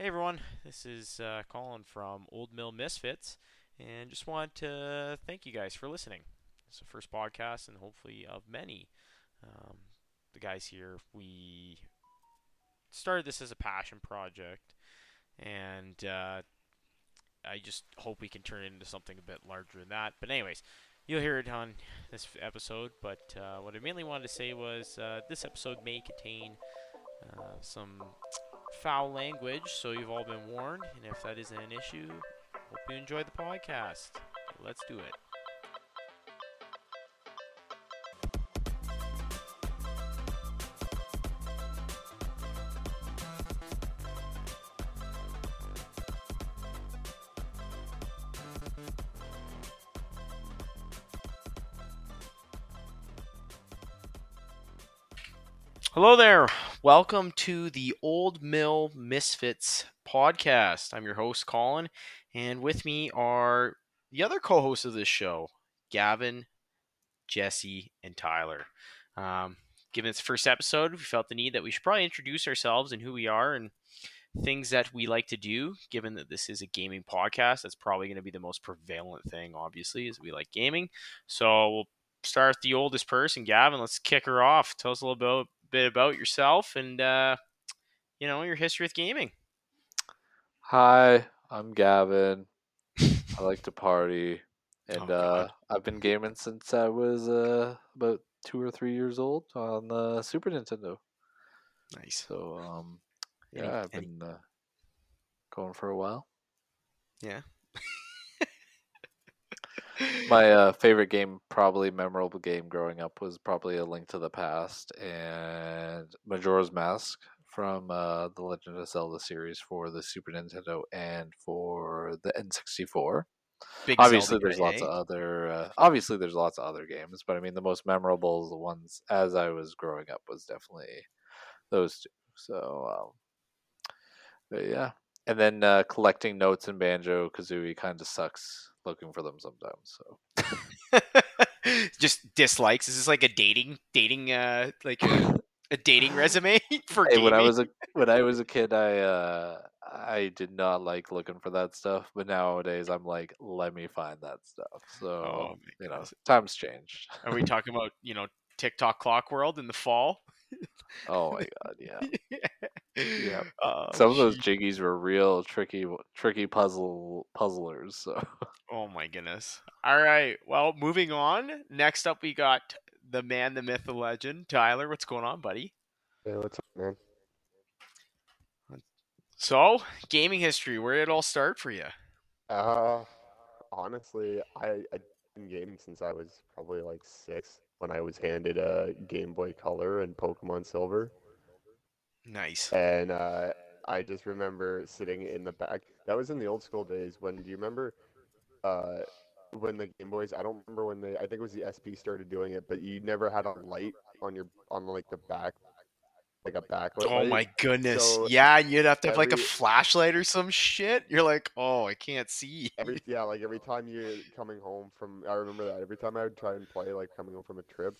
Hey everyone, this is uh, Colin from Old Mill Misfits, and just want to thank you guys for listening. It's the first podcast, and hopefully of many. Um, the guys here, we started this as a passion project, and uh, I just hope we can turn it into something a bit larger than that. But anyways, you'll hear it on this episode. But uh, what I mainly wanted to say was uh, this episode may contain uh, some foul language, so you've all been warned. And if that isn't an issue, hope you enjoy the podcast. Let's do it. Hello there. Welcome to the Old Mill Misfits podcast. I'm your host, Colin, and with me are the other co hosts of this show, Gavin, Jesse, and Tyler. Um, given its first episode, we felt the need that we should probably introduce ourselves and who we are and things that we like to do. Given that this is a gaming podcast, that's probably going to be the most prevalent thing, obviously, is we like gaming. So we'll start the oldest person, Gavin. Let's kick her off. Tell us a little bit bit about yourself and uh, you know your history with gaming. Hi, I'm Gavin. I like to party, and Oh, uh, I've been gaming since I was uh, about two or three years old on the Super Nintendo. Nice. So, um, Any- yeah, I've any- been uh, going for a while. Yeah. My uh, favorite game, probably memorable game growing up, was probably A Link to the Past and Majora's Mask from uh, the Legend of Zelda series for the Super Nintendo and for the N64. Big obviously Zelda there's lots eh? of other uh, obviously there's lots of other games but i mean the most memorable the ones as i was growing up was definitely those two so um but yeah and then uh, collecting notes in banjo kazooie kind of sucks looking for them sometimes so. Just dislikes. Is this like a dating dating uh like a, a dating resume for hey, when i was a when i was a kid i uh i did not like looking for that stuff but nowadays i'm like let me find that stuff. So Oh, you know times changed. Are we talking about you know TikTok Clock World in the fall? Oh my god yeah yeah. Oh, Some of those jiggies were real tricky, tricky puzzle puzzlers. So Oh my goodness. All right. Well, moving on. Next up, we got the man, the myth, the legend, Tyler. What's going on, buddy? Hey, what's up, man? So, gaming history. Where did it all start for you? Uh, honestly, I I've been gaming since I was probably like six when I was handed a Game Boy Color and Pokemon Silver, Nice. and uh, I just remember sitting in the back. That was in the old school days. When do you remember? Uh, when the Game Boys, I don't remember when they. I think it was the SP started doing it, but you never had a light on your on like the back, like a backlit Oh my goodness. So, yeah, and you'd have to have like a flashlight or some shit. You're like, oh, I can't see. every yeah, like every time you're coming home from, I remember that every time I would try and play, like coming home from a trip,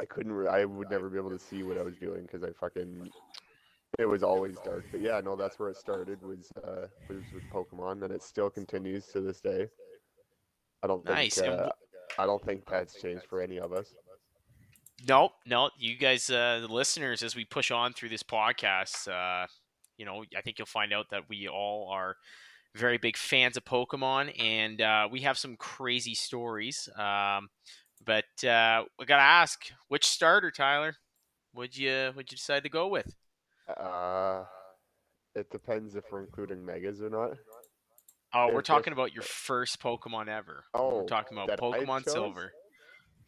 I couldn't, I would never be able to see what I was doing because I fucking, it was always dark. But yeah, no, that's where it started was uh was with Pokemon, and it still continues to this day. I don't think, Nice, and uh, I don't think that's changed for any of us. Nope, no. You guys, uh, the listeners, as we push on through this podcast, uh, you know, I think you'll find out that we all are very big fans of Pokemon, and uh, we have some crazy stories. Um, but uh, we gotta ask, which starter, Tyler? Would you would you decide to go with? Uh, it depends if we're including megas or not. Oh, we're talking about your first Pokemon ever. Oh, we're talking about Pokemon? Silver.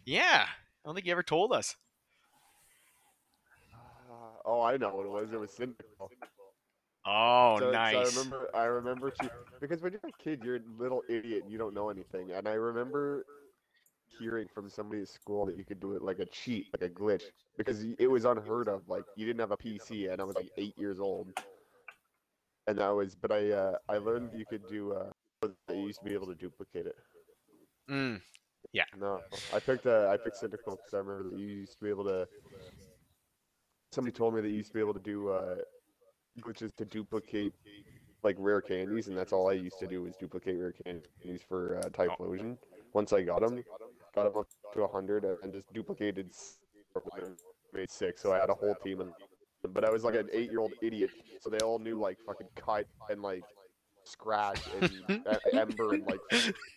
Yeah, I don't think you ever told us. Uh, oh, I know what it was. It was Cyndaquil. Oh, So- so nice. I remember, I remember she, because when you're a kid, you're a little idiot and you don't know anything. And I remember hearing from somebody at school that you could do it like a cheat, like a glitch, because it was unheard of. Like you didn't have a PC, and I was like eight years old, and that was. But I, uh, I learned you could do. Uh, you used to be able to duplicate it. Mm, No, I picked uh, I picked Cyndaquil because I remember that you used to be able to. Somebody told me that you used to be able to do uh, glitches to duplicate like rare candies, and that's all I used to do was duplicate rare candies for uh, Typhlosion. Once I got them, got them up to hundred, and just duplicated made six. So I had a whole team, and but I was like an eight-year-old idiot, so they all knew like fucking kite and like scratch and ember and like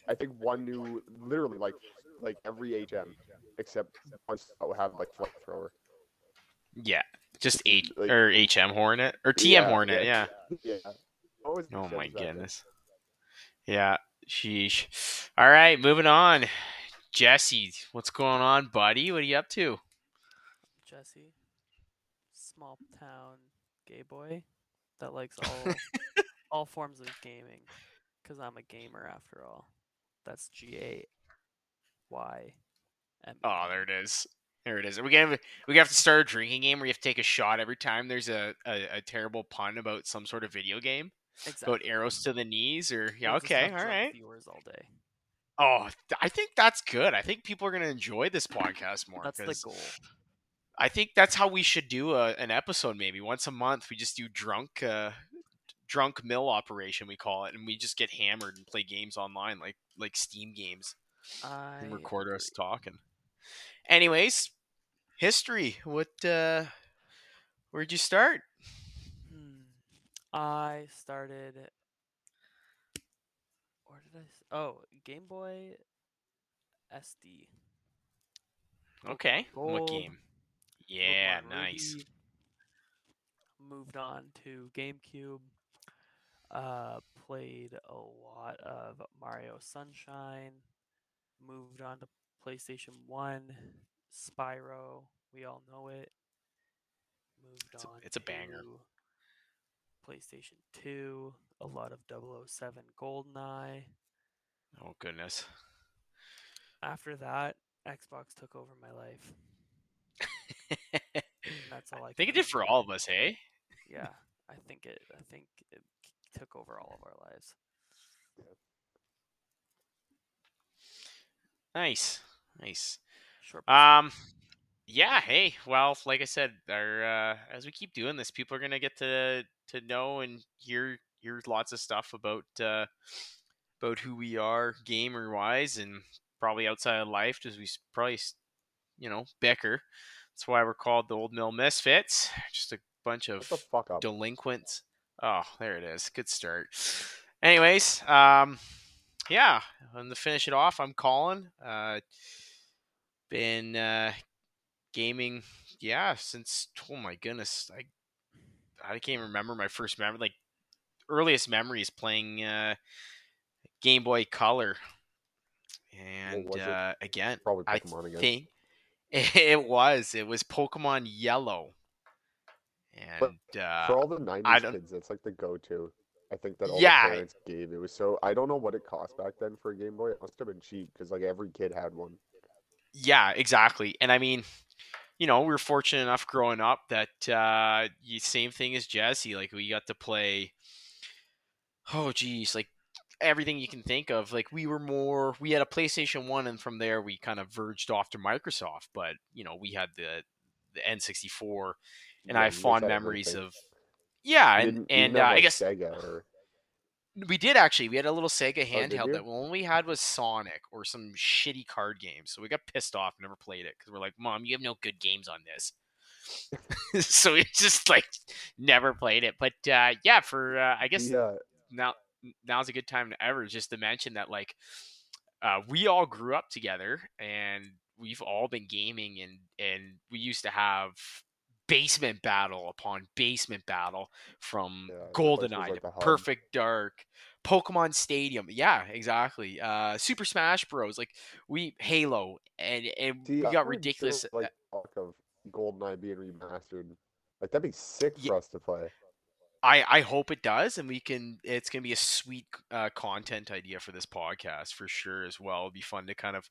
I think one new literally like like every HM except one that oh, would have like flamethrower. Yeah, just H Like- or HM Hornet or TM Yeah, Hornet. Yeah. Yeah. Always Oh my says that, goodness. Yeah. Sheesh. All right, moving on. Jesse, what's going on, buddy? What are you up to? Jesse, small town gay boy that likes all all forms of gaming, because I'm a gamer after all. That's G A Y M. Oh, there it is. There it is. We have we have to start a drinking game where you have to take a shot every time there's a, a, a terrible pun about some sort of video game exactly. about arrows to the knees or yeah okay all right. Viewers all day. oh I think that's good I think people are gonna enjoy this podcast more That's the goal. I think that's how we should do a, an episode maybe once a month we just do drunk uh, drunk mill operation we call it and we just get hammered and play games online like like Steam games I and record us agree. talking. Anyways, history. What uh where'd you start? Hmm. I started. Where did I? Oh, Game Boy SP. Okay. What game? Yeah, nice. Ruby, Moved on to GameCube. Uh, played a lot of Mario Sunshine. Moved on to PlayStation One. Spyro, we all know it. Moved It's a- on. it's a banger. PlayStation Two. A lot of 007 GoldenEye. Oh goodness. After that, Xbox took over my life. That's all I. I think it did for all of us, hey? Yeah, I think it. I think it took over all of our lives. Nice. Nice. Short. Um yeah, hey, well, like I said, our uh as we keep doing this, people are gonna get to to know and hear hear lots of stuff about uh about who we are gamer wise and probably outside of life as we probably you know bicker that's why we're called the old mill misfits just a bunch of the fuck up. delinquents oh there it is. Good start. Anyways um yeah and to finish it off i'm colin uh been uh gaming yeah since oh my goodness i i can't remember my first memory like earliest memories playing uh game boy color. And uh again Probably i Pokemon again. think it was it was pokemon yellow But uh For all the '90s kids, that's like the go-to. I think that all Yeah. the parents gave. It was so. I don't know what it cost back then for a Game Boy. It must have been cheap because like every kid had one. Yeah, exactly. And I mean, you know, we were fortunate enough growing up that uh you, same thing as Jesse. Like we got to play oh geez, like everything you can think of. Like we were more we had a PlayStation One and from there we kind of verged off to Microsoft, but you know, we had the the N sixty four and Yeah, I have fond memories of yeah, You and didn't- and uh, I guess Sega or we did actually. We had a little Sega Oh, handheld you? that one we had was Sonic or some shitty card games. So we got pissed off, and never played it because we're like, "Mom, you have no good games on this." so we just like never played it. But uh, yeah, for uh, I guess yeah. now now's a good time to ever just to mention that like uh, we all grew up together and we've all been gaming and and we used to have basement battle upon basement battle from Yeah, goldeneye like to perfect dark pokemon stadium yeah exactly uh super smash bros like we halo and and See, we got ridiculous there like talk of GoldenEye being remastered. Like that'd be sick Ye- for us to play. I, I hope it does, and we can. It's gonna be a sweet uh, content idea for this podcast for sure as well. It'd be fun to kind of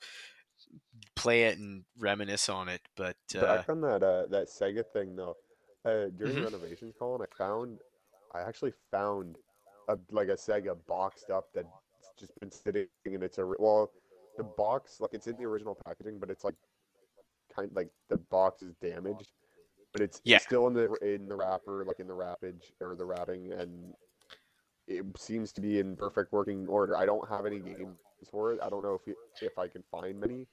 play it and reminisce on it. But uh, Back on that uh, that Sega thing though, uh, during Mhm. renovations, Colin, I found, I actually found a like a Sega boxed up that's just been sitting in its ori- well, the box like it's in the original packaging, but it's like kind of like the box is damaged, but it's, Yeah. still in the in the wrapper, like in the wrappage or the wrapping, and it seems to be in perfect working order. I don't have any games for it. I don't know if if I can find many,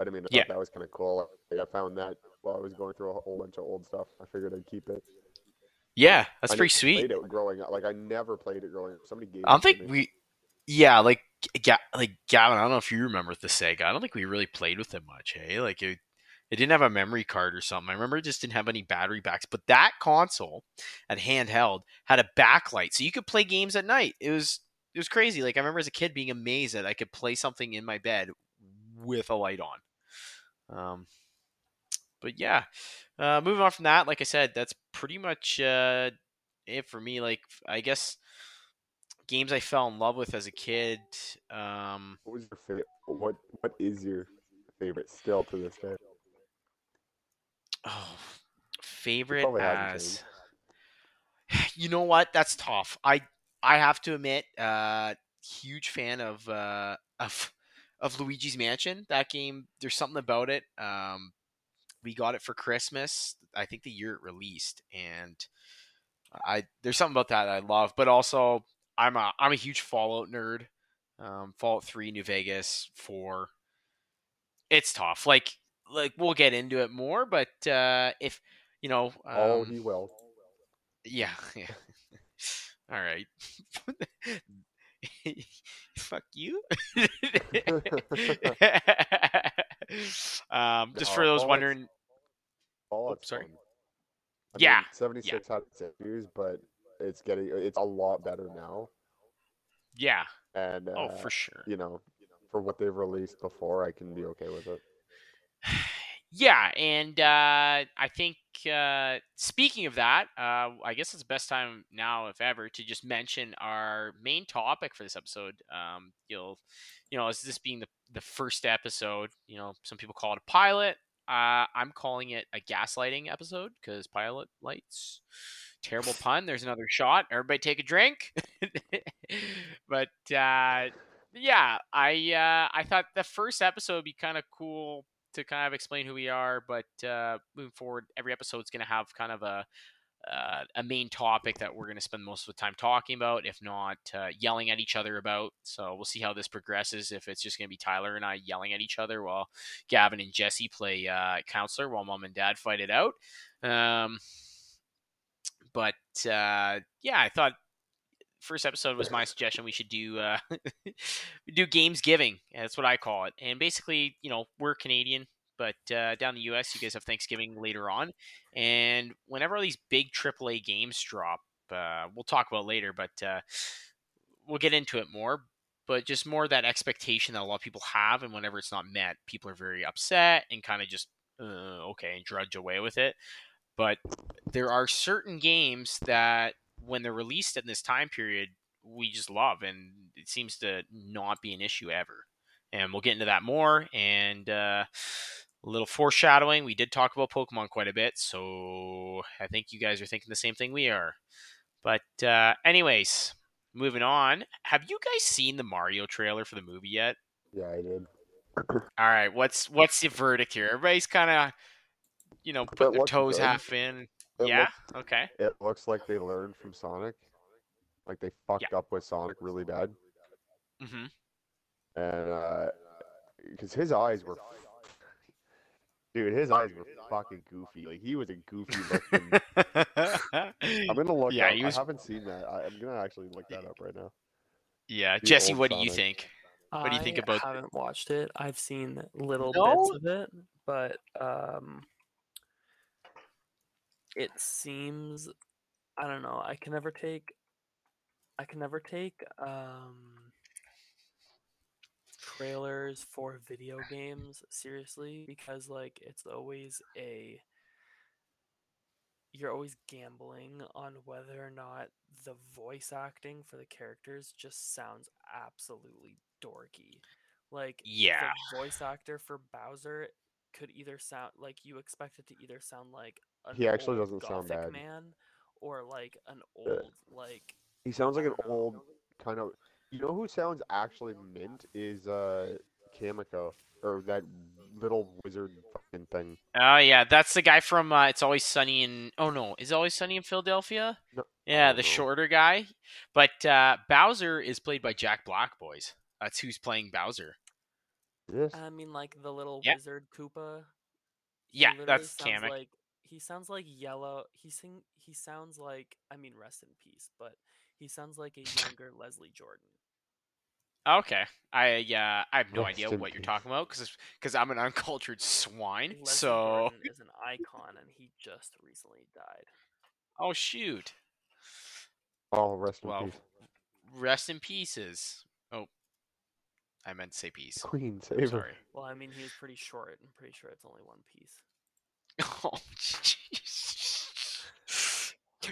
I mean, I Yeah. that was kind of cool. I found that while I was going through a whole bunch of old stuff. I figured I'd keep it. Yeah, that's I pretty never sweet. Played it growing up. Like I never played it growing up. Somebody gave. I don't think we. Yeah, like Ga- like Gavin. I don't know if you remember the Sega. I don't think we really played with it much. Hey, like it, it didn't have a memory card or something. I remember it just didn't have any battery backs. But that console, at handheld, had a backlight, so you could play games at night. It was it was crazy. Like I remember as a kid being amazed that I could play something in my bed with a light on. Um, but yeah, uh, moving on from that, like I said, that's pretty much uh, it for me. Like I guess games I fell in love with as a kid. Um, What was your favorite? What What is your favorite still to this day? oh, favorite as you know what? That's tough. I I have to admit, uh, huge fan of uh, of of Luigi's Mansion. That game, there's something about it. Um, we got it for Christmas. I think the year it released, and I there's something about that, that I love. But also, I'm a I'm a huge Fallout nerd. Um, Fallout Three, New Vegas, Four. It's tough. Like like we'll get into it more, but uh, if you know, um, oh, he will. yeah, yeah. All right. Fuck you. um, just for those wondering, Fallout's sorry. I Yeah, mean, 76 had its issues, but it's getting it's a lot better now. yeah. And uh, Oh, for sure. you know, for what they've released before, I can be okay with it. Yeah, and uh, I think uh, speaking of that, uh, I guess it's the best time now, if ever, to just mention our main topic for this episode. Um, you'll, you know, as this being the the first episode, you know, some people call it a pilot. Uh, I'm calling it a gaslighting episode because pilot lights. Terrible pun. There's another shot. Everybody take a drink. but uh, yeah, I uh, I thought the first episode would be kind of cool to kind of explain who we are. But uh, moving forward, every episode is going to have kind of a uh, a main topic that we're going to spend most of the time talking about, if not uh, yelling at each other about. So we'll see how this progresses. If it's just going to be Tyler and I yelling at each other while Gavin and Jesse play uh, counselor while mom and dad fight it out. Um, but uh, yeah, I thought first episode was my suggestion. We should do uh, do games giving. That's what I call it. And basically, you know, we're Canadian, but uh, down in the U.S., you guys have Thanksgiving later on, and whenever all these big AAA games drop, uh, we'll talk about later, but uh, we'll get into it more. But just more that expectation that a lot of people have, and whenever it's not met, people are very upset and kind of just uh, okay and drudge away with it. But there are certain games that when they're released in this time period, we just love, and it seems to not be an issue ever. And we'll get into that more. And uh, a little foreshadowing, we did talk about Pokemon quite a bit, so I think you guys are thinking the same thing we are. But uh, anyways, moving on. Have you guys seen the Mario trailer for the movie yet? Yeah, I did. All right, what's what's the verdict here? Everybody's kind of, you know, putting their toes good. half in. It yeah. looks- Okay. it looks like they learned from Sonic. Like they fucked up with Sonic really bad, hmm and because his eyes were, dude, his eyes were fucking goofy. Like he was a goofy looking. I'm gonna look. Yeah, up. was- I haven't seen that. I, I'm gonna actually look that up right now. yeah, The Jesse, old what do you Sonic. think? What do you think about? I haven't watched it. I've seen little No? bits of it, but um, it seems I don't know. I can never take. I can never take um trailers for video games seriously because like it's always a you're always gambling on whether or not the voice acting for the characters just sounds absolutely dorky. Like Yeah. the voice actor for Bowser could either sound like you expect it to either sound like He actually old doesn't sound gothic bad. man or like an Yeah. old like He sounds like an know. old kind of. You know who sounds actually mint is uh Kamiko or that little wizard fucking thing. Oh yeah, that's the guy from uh, It's Always Sunny in. Oh no, is it Always Sunny in Philadelphia? No, Yeah, the know. shorter guy. But uh, Bowser is played by Jack Black, boys. That's who's playing Bowser. Yes. I mean, like the little Yeah. wizard Koopa. Yeah, that's sounds Kamek. Like he sounds like yellow. He sing. He sounds like. I mean, rest in peace. But he sounds like a younger Leslie Jordan. Okay, I yeah, I have no Rest idea in what you're talking about because because I'm an uncultured swine. Leslie so Jordan is an icon, and he just recently died. oh shoot, Oh, rest in well, peace. rest in pieces. Oh, I meant to say peace. Queen, I'm save sorry. Well, I mean, he was pretty short. I'm pretty sure it's only one piece. Oh, jeez.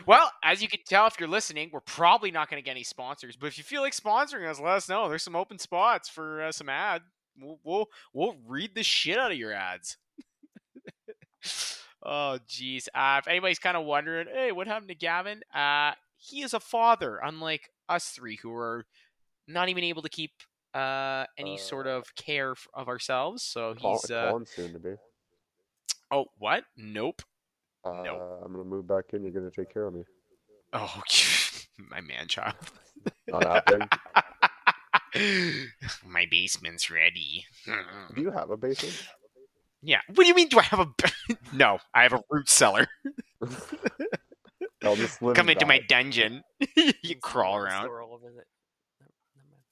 Well, as you can tell, if you're listening, we're probably not going to get any sponsors. But if you feel like sponsoring us, let us know. There's some open spots for uh, some ad. We'll, we'll we'll read the shit out of your ads. oh, jeez. Uh, if anybody's kind of wondering, hey, what happened to Gavin? Uh, he is a father, unlike us three, who are not even able to keep uh, any sort Uh, of care of ourselves. So he's uh, soon to be. Oh, what? Nope. Uh, Nope. I'm gonna move back in. You're gonna take care of me. Oh, my man child. Not happening. my basement's ready. Do you have a basement? yeah. What do you mean? Do I have a? ba- no, I have a root cellar. I'll just live Come into my dungeon. you Can crawl around. store all of it? No, never mind.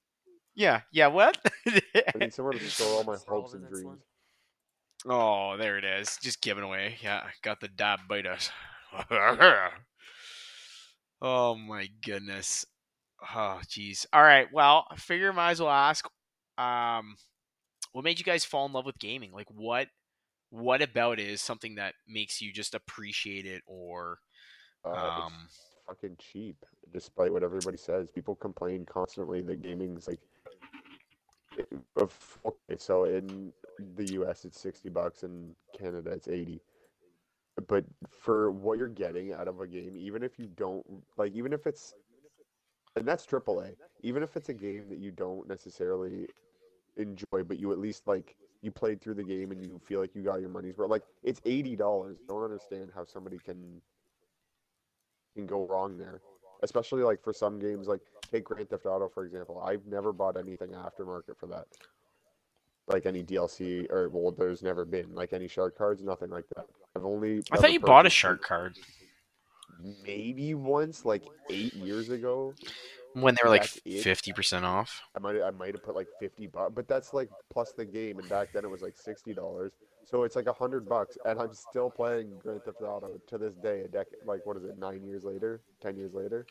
Yeah. Yeah. What? I need somewhere to store all my hopes and his insulin. dreams. Oh, there it is. Just giving away. Yeah. Got the diabetes. oh my goodness. Oh, jeez. All right. Well, I figure I might as well ask. Um, what made you guys fall in love with gaming? Like, what? What about it is something that makes you just appreciate it, or Uh, um, it's fucking cheap, despite what everybody says. People complain constantly that gaming's like. Okay, so in the U.S. it's sixty bucks, in Canada it's eighty. But for what you're getting out of a game, even if you don't like, even if it's, and that's AAA, even if it's a game that you don't necessarily enjoy, but you at least like you played through the game and you feel like you got your money's worth. Like it's eighty dollars. Don't understand how somebody can can go wrong there. Especially like for some games, like take Grand Theft Auto for example. I've never bought anything aftermarket for that. Like any DLC or well, there's never been like any shark cards, nothing like that. I've only. I thought you bought a shark card Maybe once, like eight years ago. when they were like fifty percent off. I might I might have put like fifty bucks, but that's like plus the game, and back then it was like sixty dollars. So it's like a hundred bucks, and I'm still playing Grand Theft Auto to this day. A decade, like what is it, nine years later, ten years later?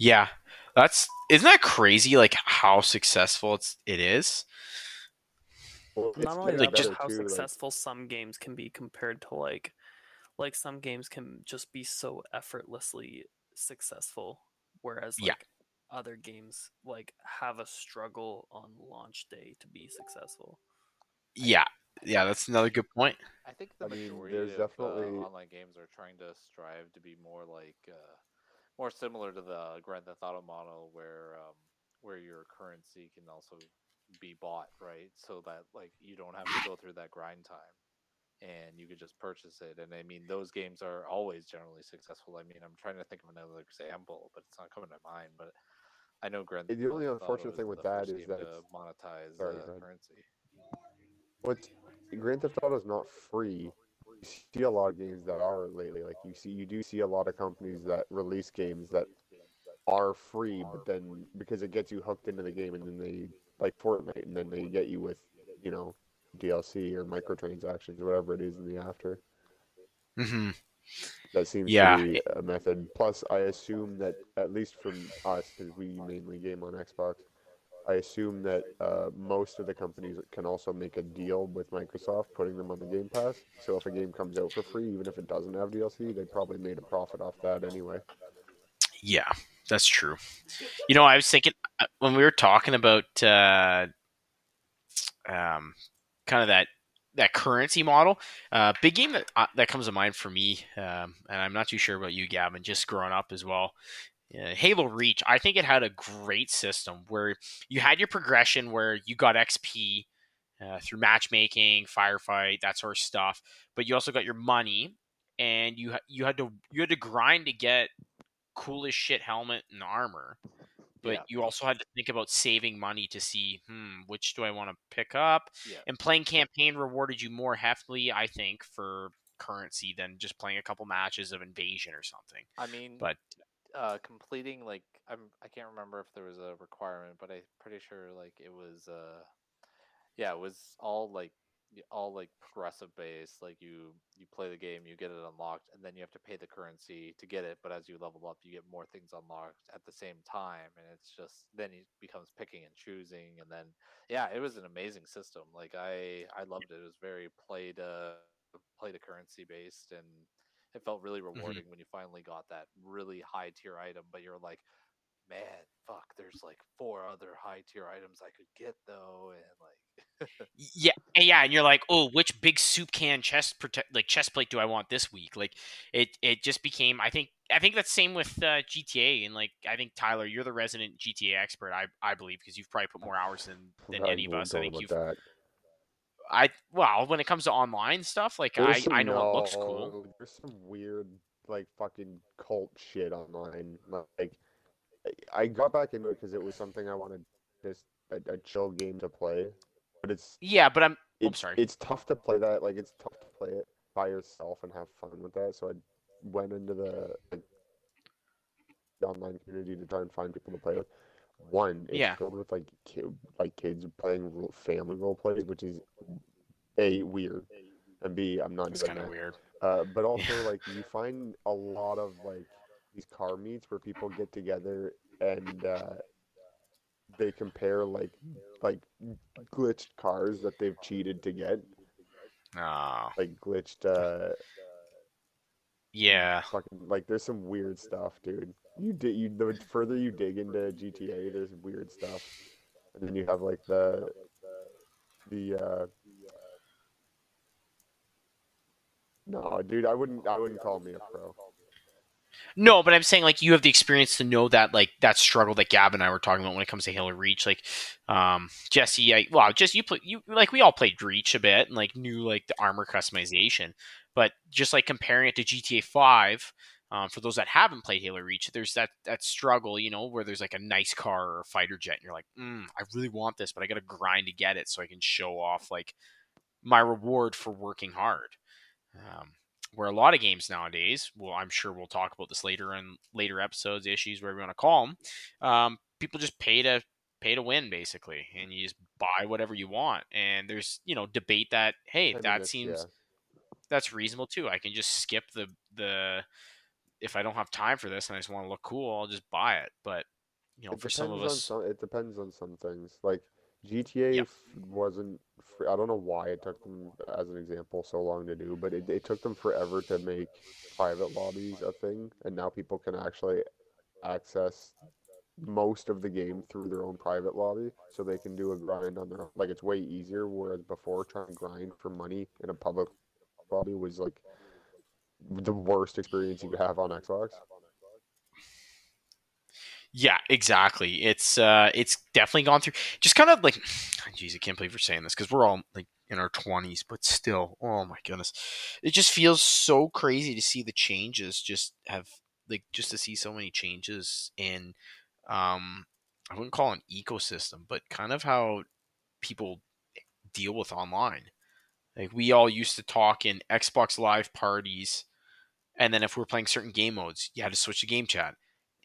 Yeah, that's isn't that crazy? Like how successful it's it is. Well, it's Not only getting that, just- how too, like- successful some games can be compared to like, like some games can just be so effortlessly successful, whereas like Yeah. other games like have a struggle on launch day to be successful. Yeah, yeah, that's another good point. I think the I mean, majority there's of definitely- uh, online games are trying to strive to be more like, uh, more similar to the Grand Theft Auto model, where um, where your currency can also be bought, right? So that like you don't have to go through that grind time, and you could just purchase it. And I mean, those games are always generally successful. I mean, I'm trying to think of another example, but it's not coming to mind. But I know Grand. The only Theft unfortunate thing with that is that first is game to it's- monetize Sorry, uh, currency. What Grand Theft Auto is not free. See a lot of games that are lately. Like you see, you do see a lot of companies that release games that are free, but then because it gets you hooked into the game, and then they like Fortnite, and then they get you with you know DLC or microtransactions or whatever it is in the after. hmm That seems Yeah, to be a method. Plus, I assume that at least from us, because we mainly game on Xbox, I assume that uh, most of the companies can also make a deal with Microsoft, putting them on the Game Pass. So if a game comes out for free, even if it doesn't have DLC, they probably made a profit off that anyway. Yeah, that's true. You know, I was thinking uh, when we were talking about uh, um, kind of that that currency model. Uh, big game that uh, that comes to mind for me, um, and I'm not too sure about you, Gavin. Just growing up as well. Uh, Halo Reach, I think it had a great system where you had your progression where you got XP uh, through matchmaking, firefight, that sort of stuff. But you also got your money, and you you had to you had to grind to get coolest shit helmet and armor. But Yeah. you also had to think about saving money to see, hmm, which do I want to pick up? Yeah. And playing campaign rewarded you more heftily, I think, for currency than just playing a couple matches of invasion or something. I mean, But uh, completing like I'm I can't remember if there was a requirement, but I'm pretty sure like it was uh yeah, it was all like all like progressive based. Like you you play the game, you get it unlocked, and then you have to pay the currency to get it. But as you level up, you get more things unlocked at the same time, and it's just then it becomes picking and choosing. And then yeah, it was an amazing system. Like I I loved it. It was very play to play to currency based and it felt really rewarding when you finally got that really high tier item but you're like man fuck there's like four other high tier items i could get though and like Yeah, and yeah, and you're like, oh, which big soup can chest protect like chest plate do I want this week? Like, it it just became. I think I think that's same with uh, GTA, and like I think Tyler, you're the resident GTA expert, I I believe, because you've probably put more hours than than any of us. I think you've. that. I well, when it comes to online stuff, like There's I I know it looks cool. There's some weird, like fucking cult shit online. Like, I- got back into it because it was something I wanted, just a, a chill game to play. But it's Yeah, but I'm. Oh, it's, sorry. it's tough to play that. Like, it's tough to play it by yourself and have fun with that. So I went into the like, the online community to try and find people to play with. One, it's Yeah. filled with like like kids playing family role plays, which is a weird, and b I'm not It's kind of weird. Uh, but also like you find a lot of like these car meets where people get together and uh, they compare like like glitched cars that they've cheated to get, Oh, like glitched uh yeah. fucking like there's some weird stuff, dude. You dig you the further you dig into GTA, there's weird stuff, and then you have like the the uh. No, dude, I wouldn't. I wouldn't call me a pro. No, but I'm saying like you have the experience to know that like that struggle that Gab and I were talking about when it comes to Halo Reach. Like, um, Jesse, I well, just you play you like we all played Reach a bit and like knew like the armor customization, but just like comparing it to GTA Five. Um, for those that haven't played Halo Reach, there's that that struggle, you know, where there's like a nice car or a fighter jet, and you're like, mm, I really want this, but I got to grind to get it so I can show off like my reward for working hard. Um, where a lot of games nowadays, well, I'm sure we'll talk about this later in later episodes, issues, whatever you want to call them. Um, people just pay to pay to win, basically, and you just buy whatever you want. And there's you know debate that hey, I that seems yeah. that's reasonable too. I can just skip the the if I don't have time for this and I just want to look cool, I'll just buy it. But you know, It for some of us, some- it depends on some things. Like GTA Yep. wasn't. Free. I don't know why it took them as an example so long to do, but it, it took them forever to make private lobbies a thing, and now people can actually access most of the game through their own private lobby, so they can do a grind on their own. Like it's way easier. Whereas before, trying to grind for money in a public lobby was like the worst experience you could have on Xbox. Yeah, exactly. It's uh, it's definitely gone through. Just kind of like, jeez, I can't believe we're saying this because we're all like in our twenties, but still, oh my goodness, it just feels so crazy to see the changes. Just have like just to see so many changes in, um, I wouldn't call an ecosystem, but kind of how people deal with online. Like we all used to talk in Xbox Live parties, and then if we are playing certain game modes, you had to switch to game chat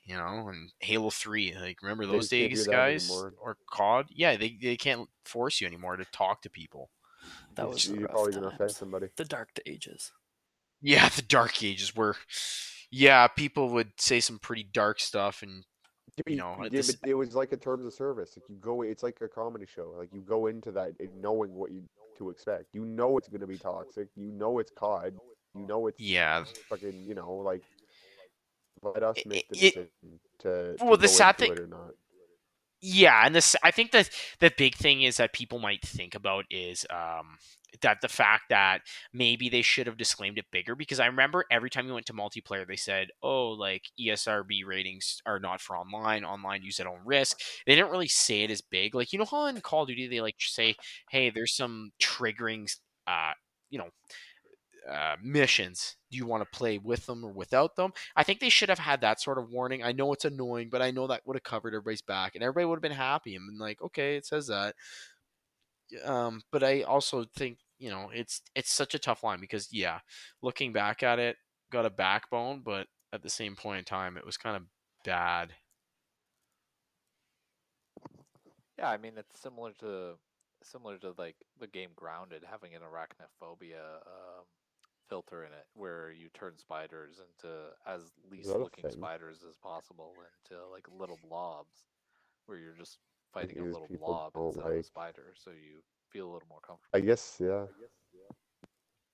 you know, and Halo Three. Like, remember those can't days, guys? anymore. Or COD? Yeah, they they can't force you anymore to talk to people. That You- was the you're rough probably gonna offend somebody. The dark ages. Yeah, the Dark Ages were. Yeah, people would say some pretty dark stuff, and you know, yeah, this- it was like a terms of service. Like you go, it's like a comedy show. Like you go into that knowing what you to expect. You know it's gonna be toxic. You know it's COD. You know it's yeah, fucking. You know, like let us make the it- decision to, to Well, the sad thing- or not. Yeah, and this I think that the big thing is that people might think about is um, that the fact that maybe they should have disclaimed it bigger because I remember every time you went to multiplayer they said, "Oh, like ESRB ratings are not for online. Online use at own risk." They didn't really say it as big. Like you know how in Call of Duty they like say, "Hey, there's some triggering, uh, you know." Uh, missions. Do you want to play with them or without them? I think they should have had that sort of warning. I know it's annoying, but I know that would have covered everybody's back and everybody would have been happy and been like, okay, it says that. Um, but I also think you know it's it's such a tough line because yeah, looking back at it, got a backbone, but at the same point in time, it was kind of bad. Yeah, I mean it's similar to similar to like the game Grounded having an arachnophobia um, filter in it, where you turn spiders into as least looking spiders as possible into like little blobs, where you're just fighting a little blob don't instead of a spider, so you feel a little more comfortable. I guess yeah.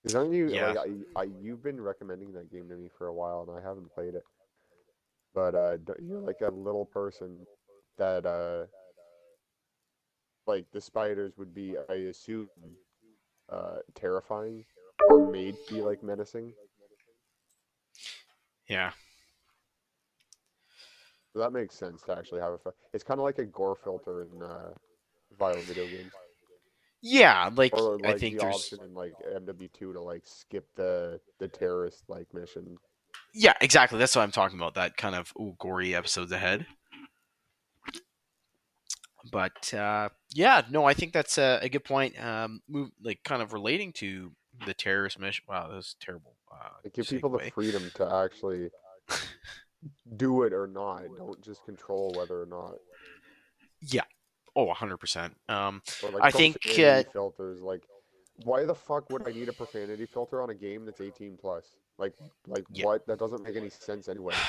Because aren't you Yeah. like I, I you've been recommending that game to me for a while and I haven't played it. But uh d- you're like a little person that uh like the spiders would be I assume uh terrifying or made be like menacing. Yeah, So that makes sense to actually have a it's kind of like a gore filter in uh violent video games. yeah. Like, Or like I think the there's option in like MW2 to like skip the the terrorist like mission. Yeah, exactly. That's what I'm talking about. That kind of ooh, gory episodes ahead. But uh, yeah, no, I think that's a, a good point. Um, move like kind of relating to the terrorist mission. Wow, that was terrible. Uh, Like, give people the freedom to actually do it or not. Don't just control whether or not. Yeah. Oh, 100 percent. Um, like I think, uh, filters. Like, why the fuck would I need a profanity filter on a game that's 18 plus? Like, like Yeah. what? That doesn't make any sense anyway.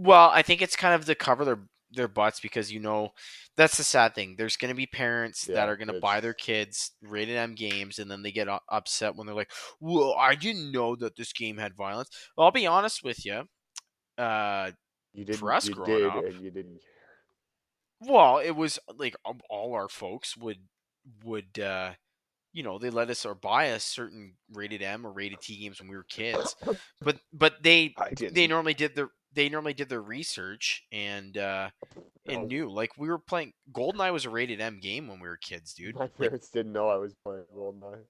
Well, I think it's kind of to cover their their butts because you know that's the sad thing. There's going to be parents that are going to buy their kids rated M games, and then they get upset when they're like, "Well, I didn't know that this game had violence." Well, I'll be honest with you. Uh, You didn't. us you growing did, up- and you didn't. well, it was like all our folks would would uh, you know they let us or buy us certain rated M or rated T games when we were kids, but but they they normally did their they normally did their research and uh and No. knew like we were playing goldeneye was a rated m game when we were kids dude My Like, parents didn't know I was playing GoldenEye.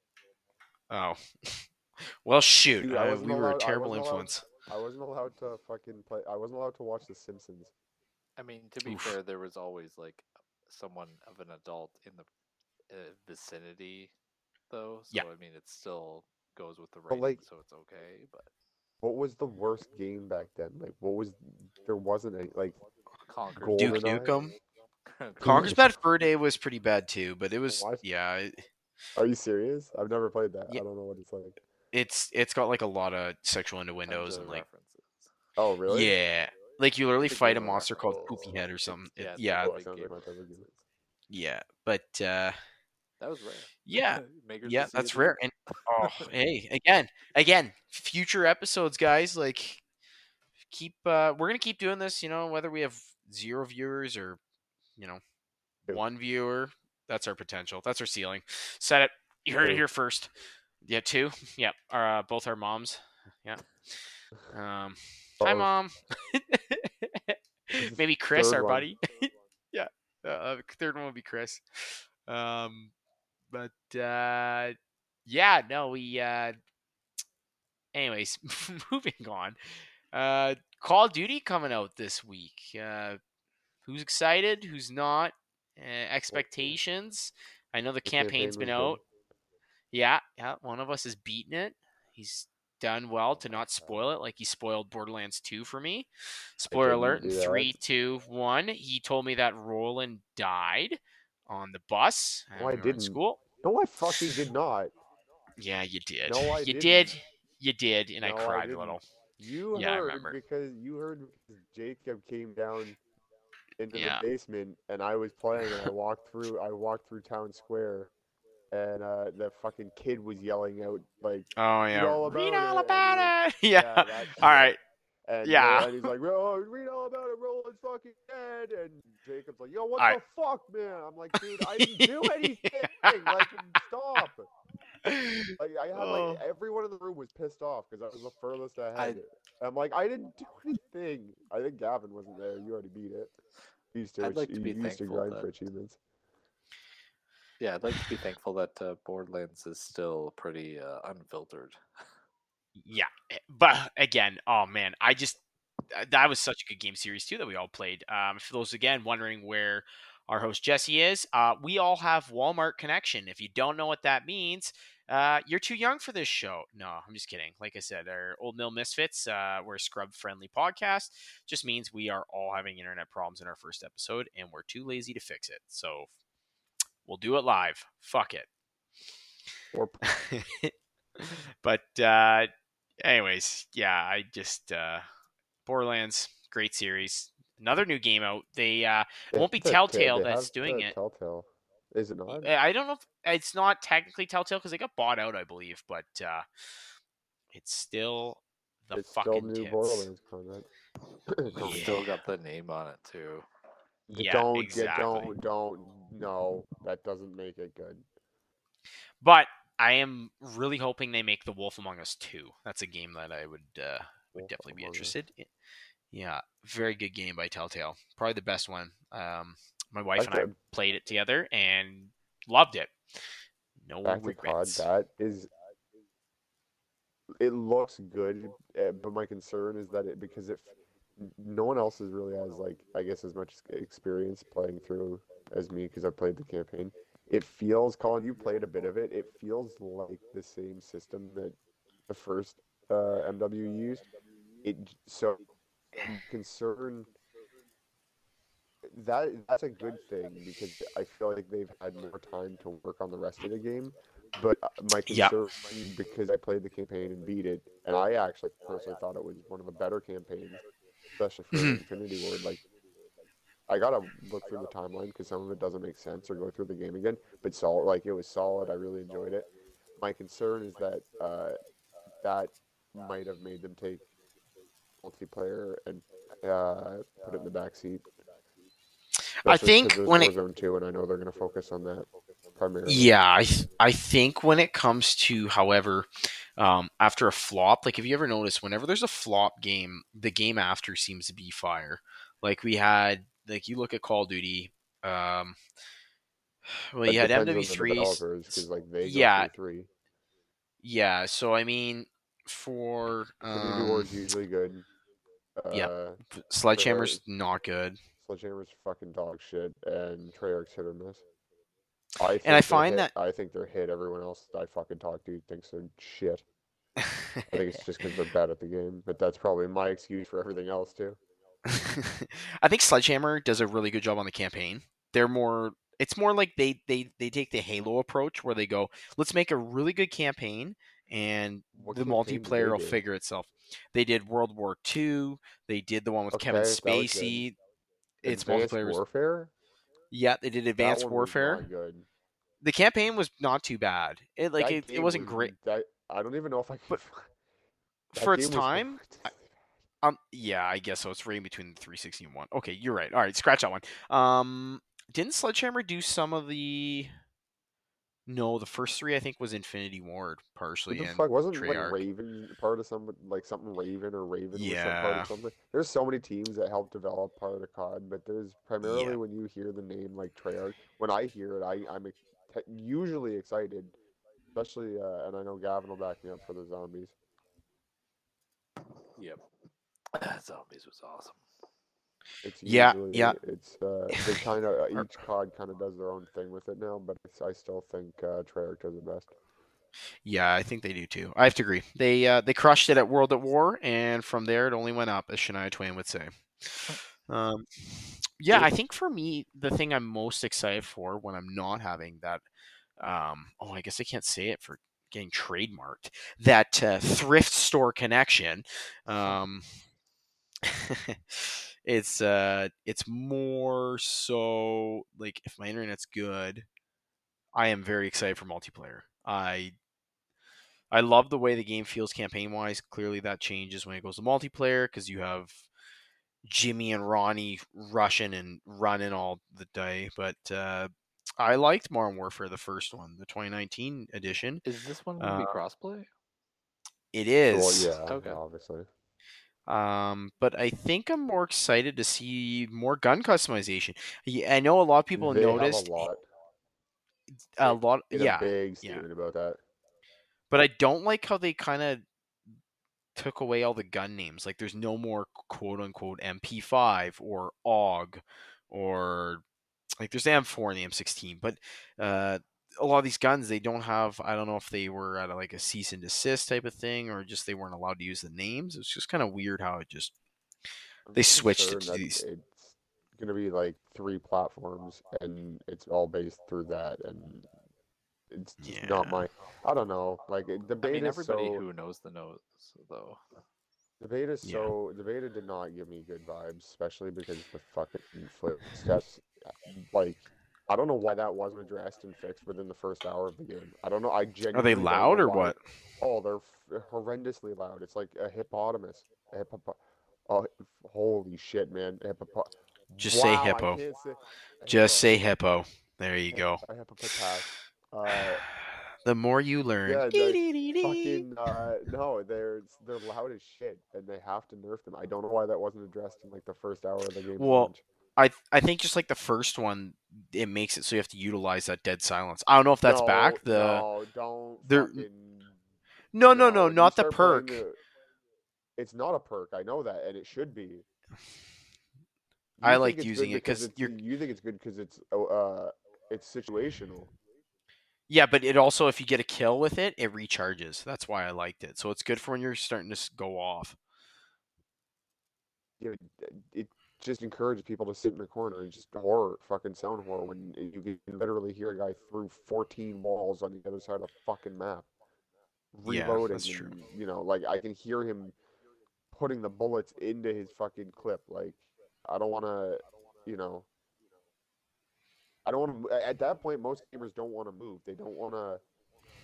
oh well shoot Dude, I wasn't we were a allowed- I terrible wasn't allowed- influence I wasn't allowed to fucking play. I wasn't allowed to watch The Simpsons. I mean, to be Oof. fair, there was always like someone of an adult in the uh, vicinity, though. So Yeah. I mean, it still goes with the But, rating, like- so it's okay. But What was the worst game back then? Like, what was? There wasn't a Like, Conker duke nukem Conker- Conker's bad fur day was pretty bad too but it was What? yeah it, are you serious? I've never played that. Yeah. I don't know what it's like. it's it's got like a lot of sexual tons innuendos and like references. Oh, really? yeah like you literally Big fight a game. monster called poopy head or something It- Yeah, it's yeah a Oh, big it sounds like game my type of game. yeah but uh That was rare. yeah. Makers yeah that's rare and oh hey again again future episodes guys like keep uh we're gonna keep doing this you know whether we have zero viewers or you know one viewer that's our potential that's our ceiling. Set it you heard it here first. Yeah two? Yeah our, uh, both our moms. Yeah. Um hi Oh, mom. Maybe chris third our one. buddy. Yeah uh, third one would be chris. Um but uh yeah no we uh anyways moving on uh call of duty coming out this week uh who's excited who's not uh, expectations? I know the, the campaign campaign's been out. Yeah yeah one of us has beaten it. He's done well to not spoil it like he spoiled borderlands 2 for me. Spoiler alert in three two one he told me that roland died on the bus No, I we didn't. school No, I fucking did not. yeah, you did. No, I you didn't. did. You did, and I No, I cried a little. You Yeah, I heard because you heard because Jacob came down into Yeah. the basement and I was playing and I walked through I walked through town square and uh the fucking kid was yelling out like Oh yeah, all read about all it, and about it. Yeah. that all right. And Yeah. Roland- and he's like, "Oh, read all about it, Roland's fucking dead. And Jacob's like, yo, what I- the fuck, man? I'm like, dude, I didn't do anything. like, stop. Like, I had Oh. like everyone in the room was pissed off because I was the furthest ahead. I- I'm like, I didn't do anything. I think Gavin wasn't there. You already beat it. You used to, I'd like to you be used to grind that- for achievements. Yeah, I'd like to be thankful that uh, Borderlands is still pretty uh, unfiltered. Yeah, eh, but again, oh man, I just uh, that was such a good game series too that we all played. Um, for those again wondering where our host Jesse is, uh, we all have Walmart connection. If you don't know what that means, uh, you're too young for this show. No, I'm just kidding. Like I said, our Old Mill Misfits, uh, we're a scrub friendly podcast. Just means we are all having internet problems in our first episode, and we're too lazy to fix it. So we'll do it live. Fuck it. Or but uh anyways yeah i just uh borderlands great series another new game out they uh They won't be Telltale that's doing it. Telltale. Is it not? i don't know if it's not technically telltale because they got bought out i believe but uh it's still the it's still fucking new tits. Borderlands content. Yeah. still got the name on it too. yeah don't exactly. get, don't, don't. No, that doesn't make it good. but i am really hoping they make the wolf among us 2 that's a game that i would uh would Wolf definitely be interested in. Yeah, very good game by Telltale. Probably the best one. Um, my wife Back and I played it together and loved it. No Back COD, regrets. that is. It looks good, uh, but my concern is that it because n- no one else is really as like I guess as much experience playing through as me because I played the campaign. It feels, Colin, you played a bit of it. It feels like the same system that the first uh, MW used. It so I'm concerned that that's a good thing because I feel like they've had more time to work on the rest of the game. But uh, my concern because I played the campaign and beat it, and I actually personally thought it was one of the better campaigns, especially for Mhm. Infinity Ward. Like, I gotta look through the timeline because some of it doesn't make sense or go through the game again. But solid, like it was solid. I really enjoyed it. My concern is that uh, that might have made them take multiplayer and uh, put it in the back seat. I think when it- Warzone 2, and I know they're going to focus on that primarily. Yeah, I th- I think when it comes to, however, um, after a flop, like if you ever notice, whenever there's a flop game, the game after seems to be fire. Like we had, like you look at Call of Duty, um, well, That you had depends on the MW3. developers, 'cause, like they yeah. three. Yeah, so I mean, for um, Ward's usually good. Uh, yeah. Sledgehammer's not good. Sledgehammer's fucking dog shit, and Treyarch's hit or miss. I think I find hit- that- I think they're hit. Everyone else I fucking talk to thinks they're shit. I think it's just because they're bad at the game, but that's probably my excuse for everything else too. I think Sledgehammer does a really good job on the campaign. They're more it's more like they they they take the Halo approach where they go, let's make a really good campaign and What the multiplayer will do? figure itself. They did World War II. They did the one with Kevin Okay, good. Spacey. It's Advanced multiplayer. Warfare. Yeah, they did Advanced Warfare. The campaign was not too bad. It like it, it wasn't was- great That, I don't even know if I. Could- that for its game was- time. Um, yeah, I guess so. It's rating between the 360 and one. Okay, you're right. All right, scratch that one. Um, didn't Sledgehammer do some of the? No, the first three I think was Infinity Ward partially. What the and fuck wasn't Treyarch. like Raven part of some like something Raven or Raven was some part Yeah. of something? There's so many teams that help develop part of the COD, but there's primarily when you hear the name like Treyarch. When I hear it, I I'm usually excited, especially uh, and I know Gavin will back me up for the zombies. Yep. Zombies was awesome. It's Yeah, usually, yeah. It's uh, they kind of each COD kind of does their own thing with it now, but it's, I still think uh, Treyarch does the best. Yeah, I think they do too. I have to agree. They uh, they crushed it at World at War, and from there it only went up, as Shania Twain would say. Um, yeah, I think for me, the thing I'm most excited for when I'm not having that, um, oh, I guess I can't say it for getting trademarked, that uh, thrift store connection. Um, it's uh, it's more so like if my internet's good, I am very excited for multiplayer. I I love the way the game feels campaign wise. Clearly, that changes when it goes to multiplayer because you have Jimmy and Ronnie rushing and running all the day. But uh, I liked Modern Warfare, the first one, the 2019 edition. Is this one going to be Uh, crossplay? It is. Well, yeah, Okay. obviously. Um, but I think I'm more excited to see more gun customization. I know a lot of people they noticed a lot. a They lot. made a Yeah, big yeah. about that. but I don't like how they kind of took away all the gun names. Like, there's no more quote unquote MP5 or AUG or like there's the M4 and the M16, but uh, a lot of these guns they don't have. I don't know if they were at a, like a cease and desist type of thing or just they weren't allowed to use the names. It's just kind of weird how it just I'm They just switched it to these- It's gonna be like three platforms, and it's all based through that, and it's just not my. I don't know. Like it- the I beta mean, everybody so. who knows the knows, though. The beta is Yeah. so. The beta did not give me good vibes, especially because the fucking footsteps. Uh, like, I don't know why that wasn't addressed and fixed within the first hour of the game. I don't know. I genuinely are they loud or what? Oh, they're f- horrendously loud. It's like a hippopotamus. A hippopo- Oh, holy shit, man! Hippopo- Just say Wow, I hippo. say- Just hippo. say hippo. There you go. A hippopotamus. Uh, The more you learn. Yeah, fucking uh, no, they're they're loud as shit, and they have to nerf them. I don't know why that wasn't addressed in like the first hour of the game. Well, launch. I I think just like the first one, it makes it so you have to utilize that dead silence. I don't know if that's no, back. The no, don't there- fucking no, no, no, you not the perk. the- It's not a perk. I know that, and it should be. I liked it's good using it because you're- you think it's good because it's oh, uh it's situational. Yeah, but it also if you get a kill with it, it recharges. That's why I liked it. So it's good for when you're starting to go off. you know, it just encourage people to sit in the corner and just horror, fucking sound horror when you can literally hear a guy through 14 walls on the other side of the fucking map. Yeah, Reloading, that's true. and, you know, like I can hear him putting the bullets into his fucking clip. Like, I don't want to, you know, I don't want to. At that point, most gamers don't want to move. They don't want to.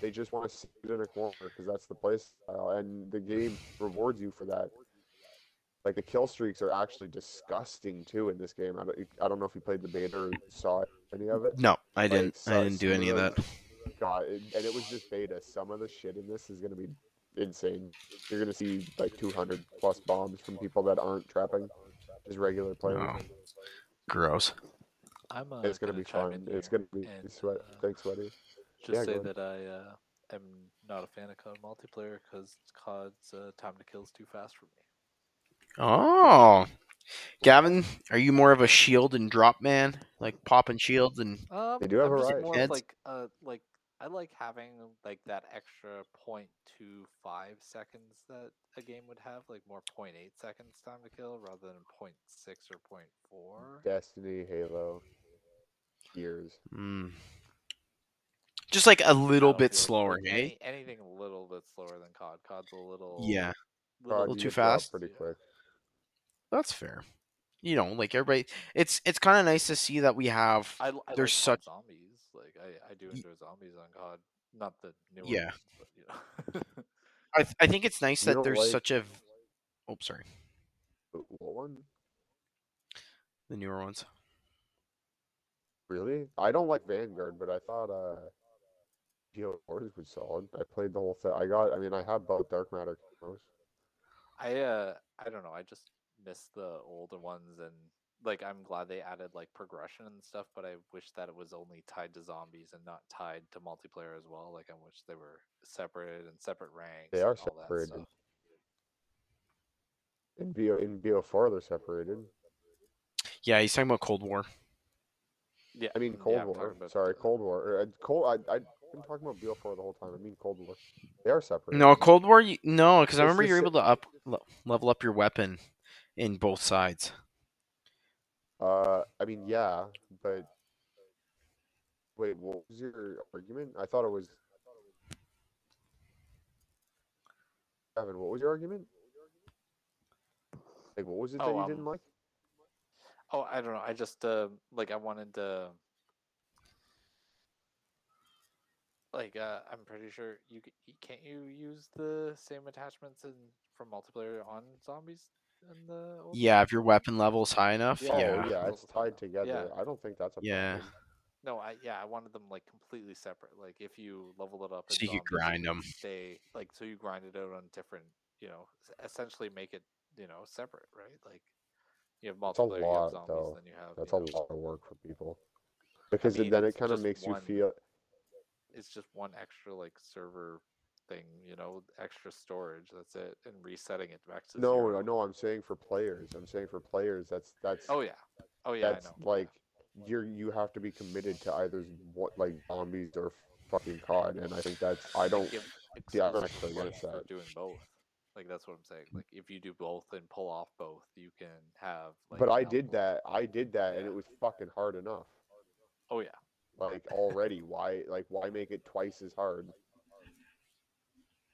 They just want to sit in a corner because that's the place style, and the game rewards you for that. Like the kill streaks are actually disgusting too in this game. I don't, I don't know if you played the beta or saw any of it. No, I Like, didn't. I didn't do any of that. God, and it was just beta. Some of the shit in this is gonna be insane. You're gonna see like 200 plus bombs from people that aren't trapping, just regular players. Oh, gross. I'm uh, it's gonna, be chime fun. It's gonna be and, sweat. uh, Thanks, sweaty. Just Yeah, say that I uh, am not a fan of COD multiplayer because COD's uh, time to kill is too fast for me. Oh, Gavin, are you more of a shield and drop man, like popping shields and? Um, They do have I'm a just riot. more Heads. of like uh like I like having like that extra point two five seconds that a game would have, like more point eight seconds time to kill rather than point six or point four. Destiny, Halo, Gears. Mm, just like a little bit Battlefield, slower, like, hey? any- anything a little bit slower than COD. COD's a little Yeah, A little, God, you too get dropped fast? Pretty quick. That's fair. You know, like everybody, it's it's kind of nice to see that we have. I, I There's like such- zombies. Like I, I do enjoy zombies on COD. Not the newer Yeah. ones, but you know. I th- I think it's nice You that there's like- such a. Oh, sorry, What one? the newer ones. Really? I don't like Vanguard, but I thought uh, Geo Wars was solid. I played the whole thing. I got. I mean, I had both Dark Matter. camos. I uh I don't know, I just miss the older ones and like I'm glad they added like progression and stuff, but I wish that it was only tied to zombies and not tied to multiplayer as well. Like I wish they were separated and separate ranks. They are all separated. In BO in BO4 they're separated. Yeah, he's talking about Cold War. Yeah, I mean Cold I'm War. Sorry, the- Cold War. Or, uh, Cold. I I've been talking about BO4 the whole time. I mean Cold War. They are separated. No, Cold War. You, no, because I remember you're able to up level up your weapon in both sides. Uh, I mean yeah, but wait, what was your argument? I thought it was. Evan, what was your argument? Like, what was it that Oh, you um, didn't like? Oh, I don't know. I just uh like I wanted to like uh I'm pretty sure you can't you use the same attachments in from multiplayer on zombies in the old Yeah, if your weapon level's high enough, Yeah. Oh yeah. yeah, it's tied together. Yeah. I don't think that's a Yeah. problem. No, I yeah, I wanted them like completely separate. Like if you level it up, So you could zombies, grind them. Stay like so you grind it out on different, you know, essentially make it, you know, separate, right? Like you have It's a multiplayer, you have lot, zombies, though. then you have. That's you a know, lot of work for people. Because mean, then it kind of just makes you feel. It's just one extra like server thing, you know, extra storage. That's it, and resetting it back to No, zero. no. I'm saying for players. I'm saying for players. That's that's Oh yeah, oh yeah, that's like you're you have to be committed to either what like zombies or fucking COD, and I think that's I don't. Yeah, I'm actually against that. doing both. Like that's what I'm saying. Like if you do both and pull off both, you can have. Like, But I did that. I did that, and it was fucking hard enough. Oh yeah, Like already, why like why make it twice as hard?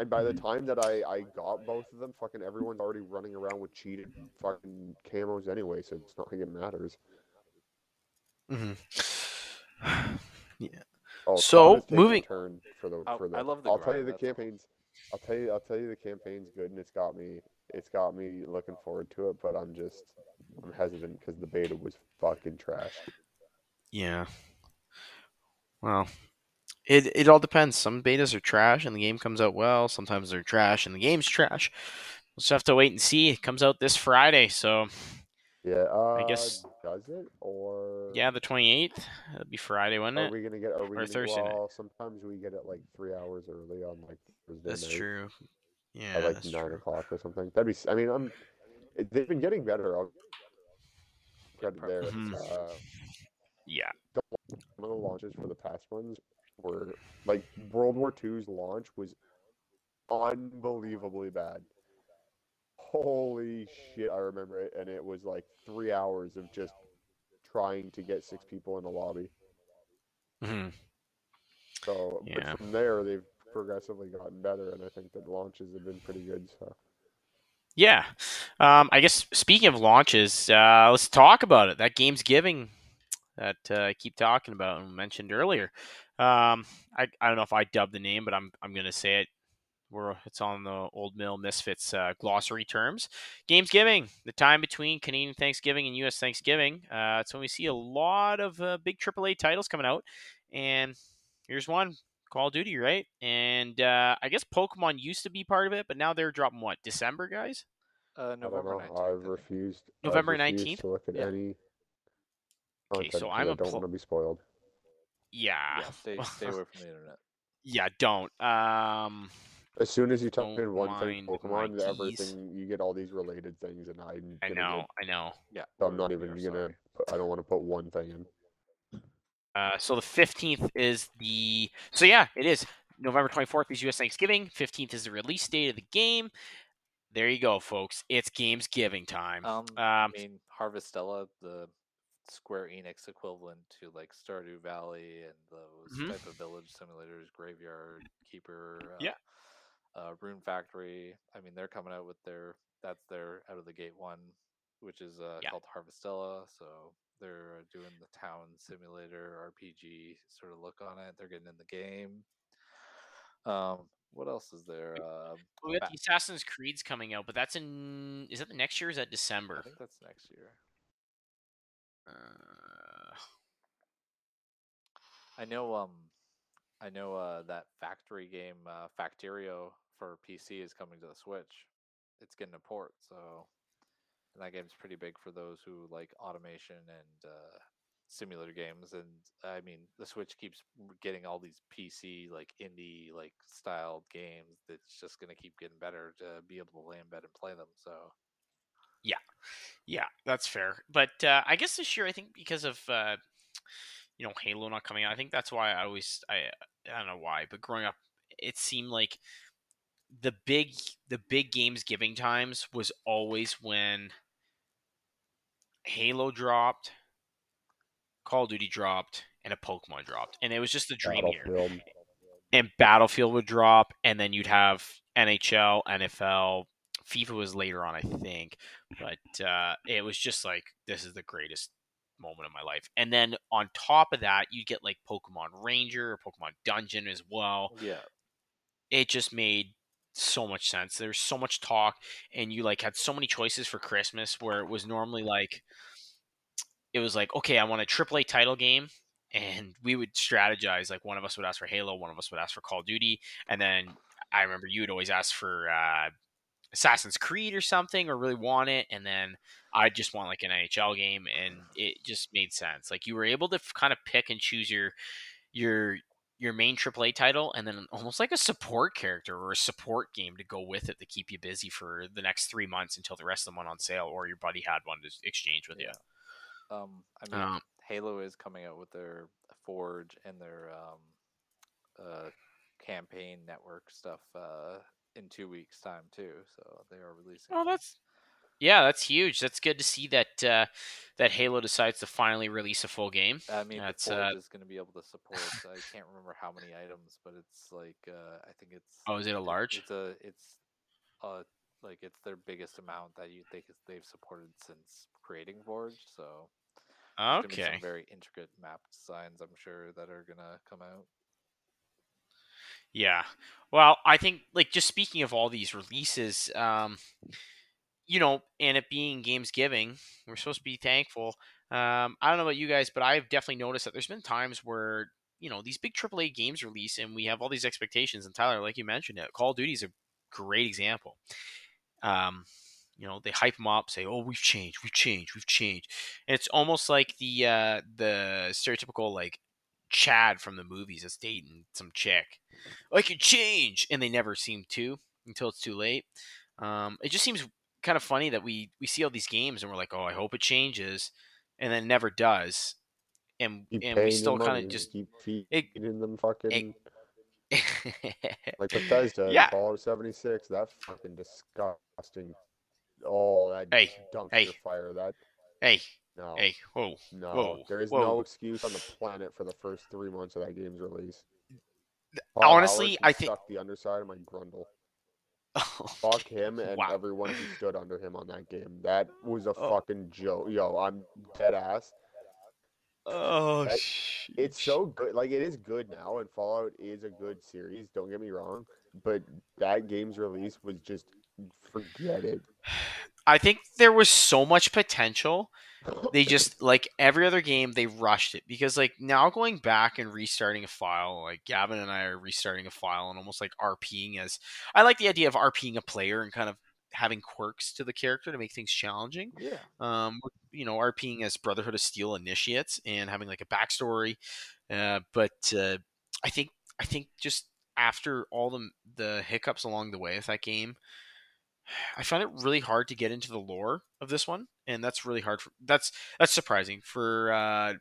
And by the time that I I got both of them, fucking everyone's already running around with cheated fucking camos anyway, so it's not like it matters. hmm Oh, So, COD has taken a moving- turn for the I- for the. I love the I'll tell you the campaigns. I'll tell you. I'll tell you the campaign's good, and it's got me. It's got me looking forward to it, but I'm just I'm hesitant because the beta was fucking trash. Yeah. Well, it it all depends. Some betas are trash and the game comes out well. Sometimes they're trash and the game's trash. We'll just have to wait and see. It comes out this Friday, so Yeah. Uh, guess- does it or yeah, the twenty eighth. That'd be Friday, wouldn't Are it? we gonna get? Are we Or Thursday night. sometimes we get it like three hours early on like Thursday That's night true. Yeah, at like nine true. o'clock or something. That'd be. I mean, I'm. They've been getting better. I'll credit there. Mhm. Uh, Yeah. one of the launches for the past ones were like World War II's launch was unbelievably bad. Holy shit, I remember it, and it was like three hours of just trying to get six people in the lobby. hmm So, Yeah. but from there, they've progressively gotten better, and I think that launches have been pretty good. So, Yeah. Um, I guess speaking of launches, uh, let's talk about it. That Gamesgiving that uh, I keep talking about and mentioned earlier. Um, I, I don't know if I dubbed the name, but I'm I'm gonna say it. We're, it's on the Old Mill Misfits uh, glossary terms. Gamesgiving, the time between Canadian Thanksgiving and U.S. Thanksgiving. Uh, it's when we see a lot of uh, big AAA titles coming out, and here's one: Call of Duty, right? And uh, I guess Pokemon used to be part of it, but now they're dropping what December, guys? uh, November know. 19th. I've refused. November 19th? to look at Yeah. any. Okay, content so 'cause I'm I a don't pl- want to be spoiled. Yeah. Yeah, stay stay away from the internet. yeah, don't. Um, As soon as you type in one thing Pokemon, everything you get all these related things, and I'm. I gonna know, I know. Yeah, Get, I'm not even are gonna. Put, I don't want to put one thing in. Uh, so the 15th is the. So yeah, it is. November 24th is US Thanksgiving. 15th is the release date of the game. There you go, folks. It's games giving time. Um, I Um, mean, Harvestella, the Square Enix equivalent to like Stardew Valley and those Mhm. type of village simulators, Graveyard Keeper, uh, Yeah. uh, Rune Factory. I mean, they're coming out with their that's their out of the gate one, which is uh, Yeah. called Harvestella. So they're uh, doing the town simulator RPG sort of look on it. They're getting in the game. Um, what else is there? Um, we got the Assassin's Creed's coming out, but that's in. Is that the next year? Or is that December? I think that's next year. Uh, I know um I know uh that factory game uh Factorio for PC is coming to the Switch. It's getting a port, so and that game's pretty big for those who like automation and uh simulator games and I mean the Switch keeps getting all these PC like indie like styled games that's just going to keep getting better to be able to lay in bed and play them. So Yeah, that's fair. But uh, I guess this year, I think because of uh, you know Halo not coming out, I think that's why I always I I don't know why, but growing up, it seemed like the big the big games giving times was always when Halo dropped, Call of Duty dropped, and a Pokemon dropped, and it was just the dream year and Battlefield would drop, and then you'd have NHL, NFL, FIFA was later on, I think, but uh, it was just like this is the greatest moment of my life. And then on top of that, you get like Pokemon Ranger or Pokemon Dungeon as well. yeah, It just made so much sense. There's so much talk, and you like had so many choices for Christmas where it was normally like it was like okay, I want a AAA title game, and we would strategize. Like one of us would ask for Halo, one of us would ask for Call of Duty, and then I remember you would always ask for uh, Assassin's Creed or something, or really want it, and then I just want like an NHL game, and it just made sense. Like you were able to f- kind of pick and choose your your your main AAA title, and then almost like a support character or a support game to go with it to keep you busy for the next three months until the rest of them went on sale, or your buddy had one to exchange with you. Um, I mean, Um, Halo is coming out with their Forge and their um, uh, campaign network stuff uh, in two weeks' time too. So they are releasing. Oh, that's yeah, that's huge. That's good to see that uh, that Halo decides to finally release a full game. I mean, that's, the Forge uh, is going to be able to support. I can't remember how many items, but it's like uh, I think it's. Oh, is it a large? It's a it's uh like it's their biggest amount that you think is they've supported since creating Forge. So there's gonna be Okay. some very intricate map designs. I'm sure that are gonna come out. Yeah. Well, I think like just speaking of all these releases, um, you know, and it being Games Giving, we're supposed to be thankful. Um, I don't know about you guys, but I've definitely noticed that there's been times where you know these big AAA games release, and we have all these expectations. And Tyler, like you mentioned, it Call of Duty is a great example. Um, you know, they hype them up, say, "Oh, we've changed, we've changed, we've changed," and it's almost like the uh, the stereotypical like Chad from the movies that's dating some chick. I can change, and they never seem to until it's too late. Um, it just seems kind of funny that we we see all these games and we're like, oh, I hope it changes, and then never does, and Keep and we still kind of just keep feeding them fucking it, like Bethesda Yeah. Fallout 76. That fucking disgusting. Oh, that Hey, dumpster hey. fire. That hey no, hey whoa no. whoa, there is whoa. no excuse on the planet for the first three months of that game's release. Paul honestly, I think- the underside of my grundle. Oh, Fuck him and Wow. everyone who stood under him on that game. That was a Oh. fucking joke. Yo, I'm dead ass. oh That- sh- It's so good. Like it is good now, and Fallout is a good series. Don't get me wrong, but that game's release was just forget it. I think there was so much potential they just like every other game they rushed it. Because like now going back and restarting a file like gavin and i are restarting a file and almost like rping as i like the idea of rping a player and kind of having quirks to the character to make things challenging. Yeah. um you know rping as brotherhood of steel initiates and having like a backstory. Uh but uh i think i think just after all the the hiccups along the way with that game I found it really hard to get into the lore of this one, and that's really hard. For, that's that's surprising for uh,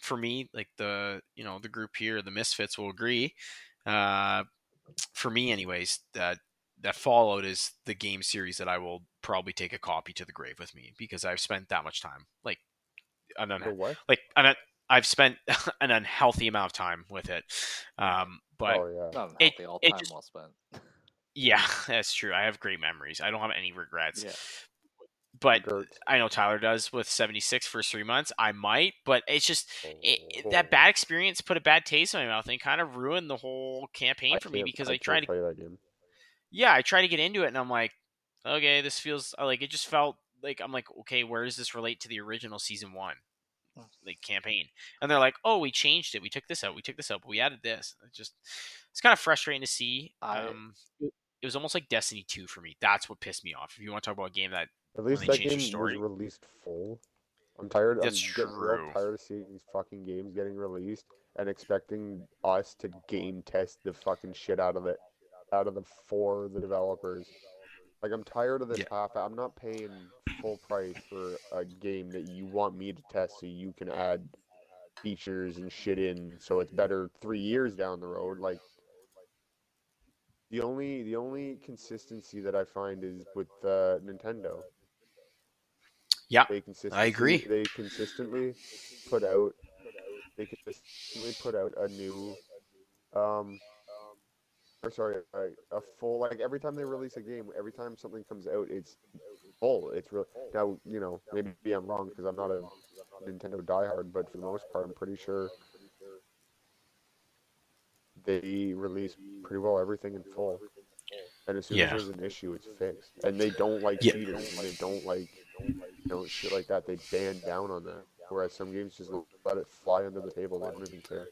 for me. Like the you know the group here, the Misfits will agree. Uh, for me, anyways, that that Fallout is the game series that I will probably take a copy to the grave with me because I've spent that much time. Like an The un- what? like an, un- I've spent an unhealthy amount of time with it. Um, but oh yeah. Not It- all it time just- well spent. Yeah, that's true. I have great memories. I don't have any regrets. Yeah. But. I know Tyler does with 76 for three months. I might, but it's just it, it- that Oh. bad experience put a bad taste in my mouth and kind of ruined the whole campaign for me because I, I, tried to, play that game. yeah, I tried to get into it and I'm like, okay, this feels like it just felt like I'm like, okay, where does this relate to the original season one, like campaign? And they're like, oh, we changed it. We took this out. We took this out, but we added this. It just it's kind of frustrating to see. I- um, it, was almost like Destiny 2 for me. That's what pissed me off. If you want to talk about a game that At least that game the was released full. I'm tired. That's I'm true. tired of seeing these fucking games getting released and expecting us to game test the fucking shit out of it, out of the for the developers. Like I'm tired of this Yeah. half. I'm not paying full price for a game that you want me to test so you can add features and shit in so it's better three years down the road. Like the only the only consistency that I find is with uh, Nintendo. Yeah, they consistently, agree. They consistently put out they consistently put out a new um or sorry a, a full like every time they release a game every time something comes out it's full it's real now you know maybe i'm wrong because i'm not a nintendo diehard but for the most part i'm pretty sure they release pretty well everything in full And as soon Yeah. as there's an issue, it's fixed. And they don't like Yeah. cheaters. And they don't like, you know, shit like that. They ban down on that. Whereas some games just let it fly under the table. They don't even care.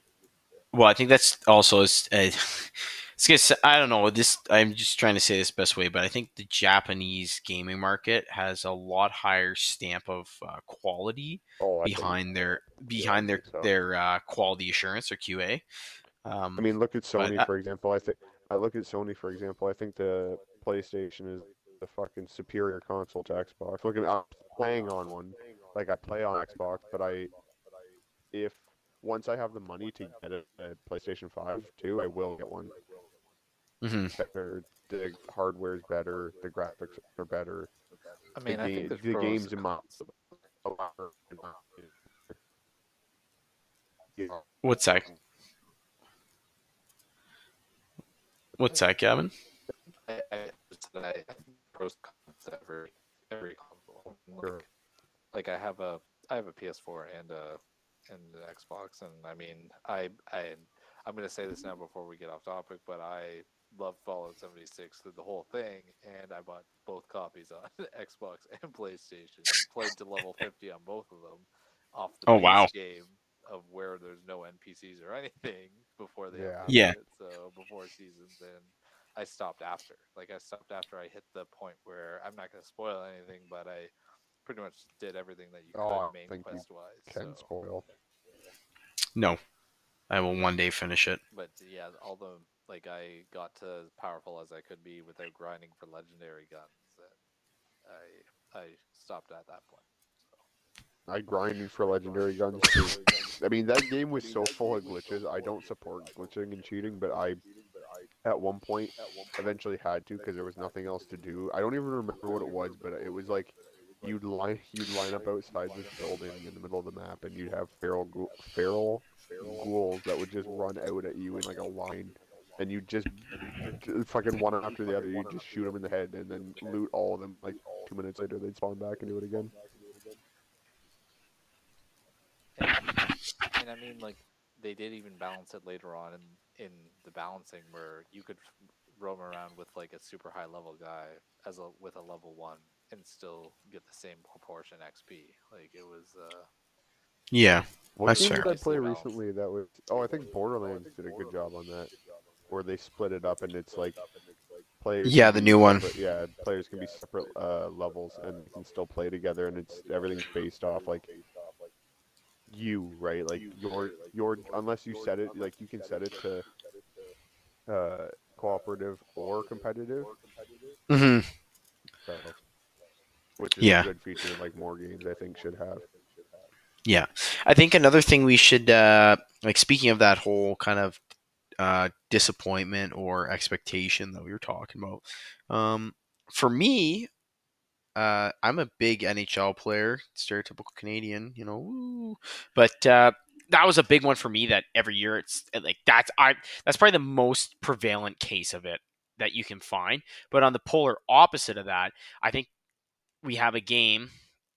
Well, I think that's also. Uh, it's gonna I don't know. This I'm just trying to say this best way, but I think the Japanese gaming market has a lot higher stamp of uh, quality Oh, I think- behind their behind their so. their uh, quality assurance or QA. Um, I mean, look at Sony uh, for example. I think I look at Sony for example. I think the PlayStation is the fucking superior console to Xbox. Look at I'm playing on one, like I play on Xbox, but I if once I have the money to get a, a PlayStation Five too, I will get one. mhm. Better, the hardware's better, the graphics are better. I mean, the, I ga- think there's the games and in my What's that? What's that, Gavin? I, I, I, I pros cons every every console. Sure. Like, like I have a I have a PS4 and a and an Xbox, and I mean I I I'm gonna say this now before we get off topic, but I love Fallout 76 through the whole thing, and I bought both copies on Xbox and PlayStation, and played to level 50 on both of them off the Oh, base wow. game of where there's no NPCs or anything before they Yeah. Yeah. it, so before seasons and I stopped after. Like I stopped after I hit the point where I'm not going to spoil anything, but I pretty much did everything that you oh, could Oh, I main think you quest wise. Can So. spoil. No, I will one day finish it. But yeah, all the like I got to as powerful as I could be without grinding for legendary guns, and I I stopped at that point. I grinded for legendary guns too. I mean, that game was so full of glitches. I don't support glitching and cheating, but I, at one point, eventually had to because there was nothing else to do. I don't even remember what it was, but it was like you'd line you'd line up outside this building in the middle of the map, and you'd have feral feral ghouls that would just run out at you in like a line, and you just fucking one after the other. You just shoot them in the head and then loot all of them. Like two minutes later, they'd spawn back and do it again. And I mean, like they did even balance it later on in in the balancing where you could roam around with like a super high level guy as a with a level one and still get the same proportion XP. Like it was. uh Yeah, What That's game did I Nicely play recently that was? Oh, I think Borderlands did a good job on that, where they split it up and it's like players. Yeah, the new one. separate- Yeah, players can be separate uh, levels and can still play together, and it's everything's based off like you, right? Like your your unless you set it like you can set it to uh, cooperative or competitive, Mm-hmm. so, which is Yeah. a good feature like more games I think should have. Yeah, I think another thing we should uh, like speaking of that whole kind of uh, disappointment or expectation that we were talking about. Um, for me, uh, I'm a big NHL player, stereotypical Canadian, you know, woo. but uh, that was a big one for me. That every year it's like that's I that's probably the most prevalent case of it that you can find. But on the polar opposite of that, I think we have a game,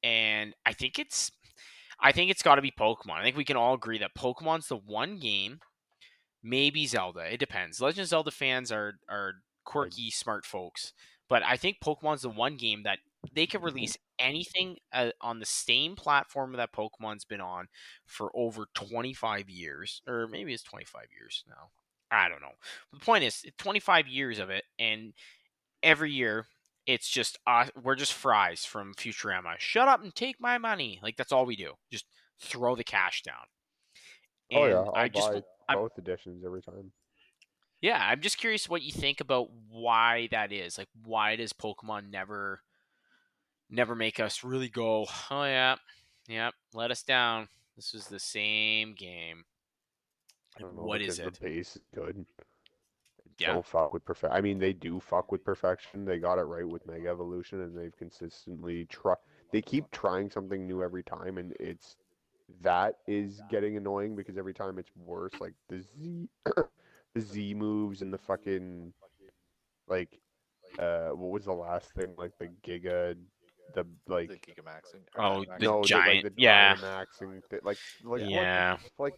and I think it's I think it's got to be Pokemon. I think we can all agree that Pokemon's the one game, maybe Zelda. It depends. Legend of Zelda fans are are quirky, smart folks, but I think Pokemon's the one game that they could release anything uh, on the same platform that Pokemon's been on for over 25 years, or maybe it's 25 years now. I don't know. The point is, 25 years of it, and every year it's just uh, we're just fries from Futurama. Shut up and take my money. Like that's all we do. Just throw the cash down. oh yeah, I'll I just buy I'm- both editions every time. yeah, I'm just curious what you think about why that is. Like why does Pokemon never never make us really go, "Oh yeah, yeah, let us down. This was the same game." Know, what is it? The base is good. Yeah. Don't fuck with perfect. I mean, they do fuck with perfection. They got it right with Mega Evolution, and they've consistently try. They keep trying something new every time, and it's that is getting annoying because every time it's worse. Like the Z, the Z moves and the fucking like, uh, what was the last thing? Like the Giga, the like. the Gigamaxing. Oh, the no, giant- the, like, the yeah. Dynamaxing like, like, Yeah. f- like,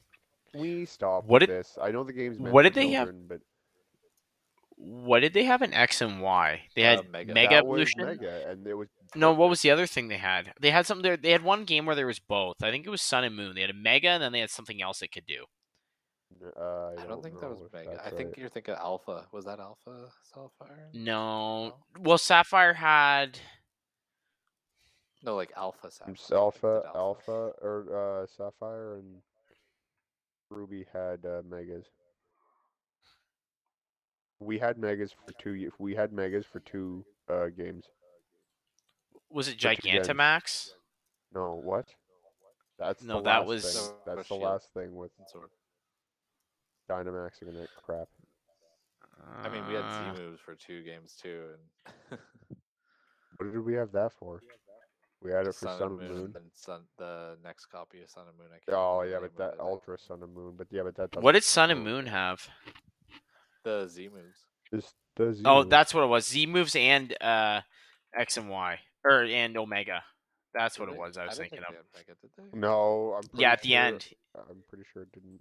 we stop What did- this. I know the game's meant what for did they have- but what did they have in X and Y? They had Uh, Mega. Mega Evolution. Mega, and it was No, what was the other thing they had? They had something there. They had one game where there was both. I think it was Sun and Moon. They had a Mega, and then they had something else it could do. Uh, I don't think that was if Mega. I think right. you're thinking Alpha. Was that Alpha Sapphire? No, No? well, Sapphire had. No, like Alpha Sapphire. It's Alpha, Alpha, or uh, Sapphire, and Ruby had uh, Megas. We had Megas for two. ye- We had Megas for two uh, games. Was it For two. Gigantamax? No, what? That's No, the that last was- thing. No, That's the Shield. last thing with and Sword. Dynamax and that crap. I mean, we had Uh, Z moves for two games too, and What did we have that for? We had it for Sun, Sun and and Moon. and Sun. The next copy of Sun and Moon. I can't Oh remember yeah, but of that it. Ultra Sun and Moon. But yeah, but that. What did Sun and. Moon have? The Z moves. Just the Z Oh, moves. that's what it was. Z moves and uh, X and Y, or and Omega. That's Did what it they? was. I was don't thinking think of. they had Mega, did they? No, I'm pretty Yeah, at the end. I'm pretty sure it didn't.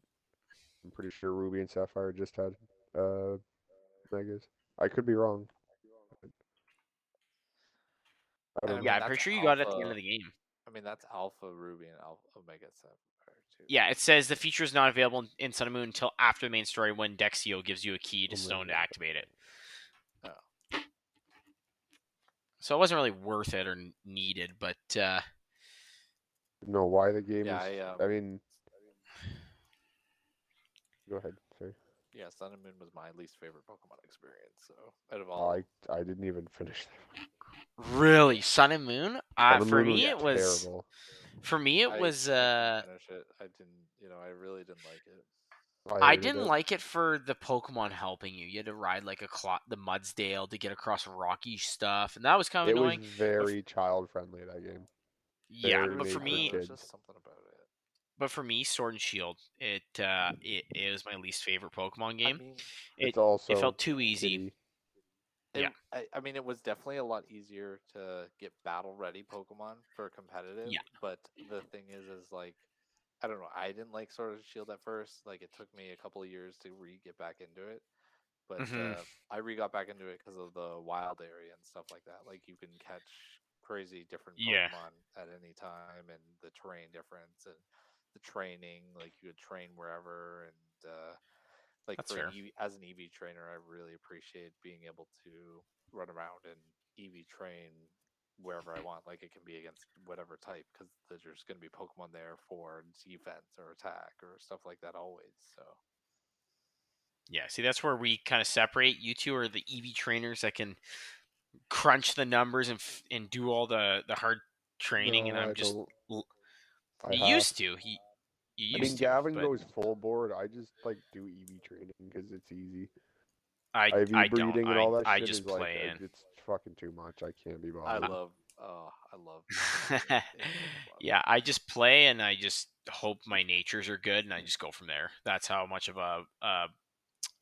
I'm pretty sure Ruby and Sapphire just had uh megas. I could be wrong. I I don't mean, Yeah, know. I'm pretty sure you got it at the end of the game. I mean, that's Alpha Ruby and Alpha Omega Sapphire too. Yeah, it says the feature is not available in, in Sun and Moon until after the main story when Dexio gives you a key to Stone to activate it. Oh. So it wasn't really worth it or needed, but uh, No, why the game Yeah, is. I, um, I mean, go ahead. Sorry. Yeah, Sun and Moon was my least favorite Pokemon experience. So out of Oh, all, I I didn't even finish. that. Really, Sun and Moon. Uh, Sun and for Moon me, it was terrible. for me it I- was I didn't uh, it. I didn't. You know, I really didn't like it. I hated didn't it. like it for the Pokemon helping you. You had to ride like a clot, the Mudsdale to get across rocky stuff, and that was kind of It was annoying. very child friendly that game. yeah, very but for made for me, There was just something about it. but for me, Sword and Shield, it uh, it, it was my least favorite Pokemon game. I mean, It- it's also it felt too easy. kiddie. It, Yeah. I, I mean, it was definitely a lot easier to get battle ready Pokemon for competitive. Yeah. But the thing is, is like, I don't know. I didn't like Sword and Shield at first. Like, it took me a couple of years to re get back into it. But Mhm. uh, I re got back into it because of the wild area and stuff like that. Like, you can catch crazy different Yeah. Pokemon at any time, and the terrain difference and the training. Like, you could train wherever, and uh, like That's for an. EV, as an EV trainer, I really appreciate being able to run around and EV train wherever I want. Like it can be against whatever type because there's going to be Pokemon there for defense or attack or stuff like that always. So Yeah, see, that's where we kind of separate. You two are the EV trainers that can crunch the numbers and f- and do all the the hard training, and I'm I just don't- l- I used to. He, you I used mean, to. Gavin but goes full board. I just like do EV training because it's easy. I, IV I breeding don't. and all that I shit just is like play uh, in. it's fucking too much. I can't be bothered. I love, oh, I love. EV in Pokemon. yeah, I just play and I just hope my natures are good, and I just go from there. That's how much of a a,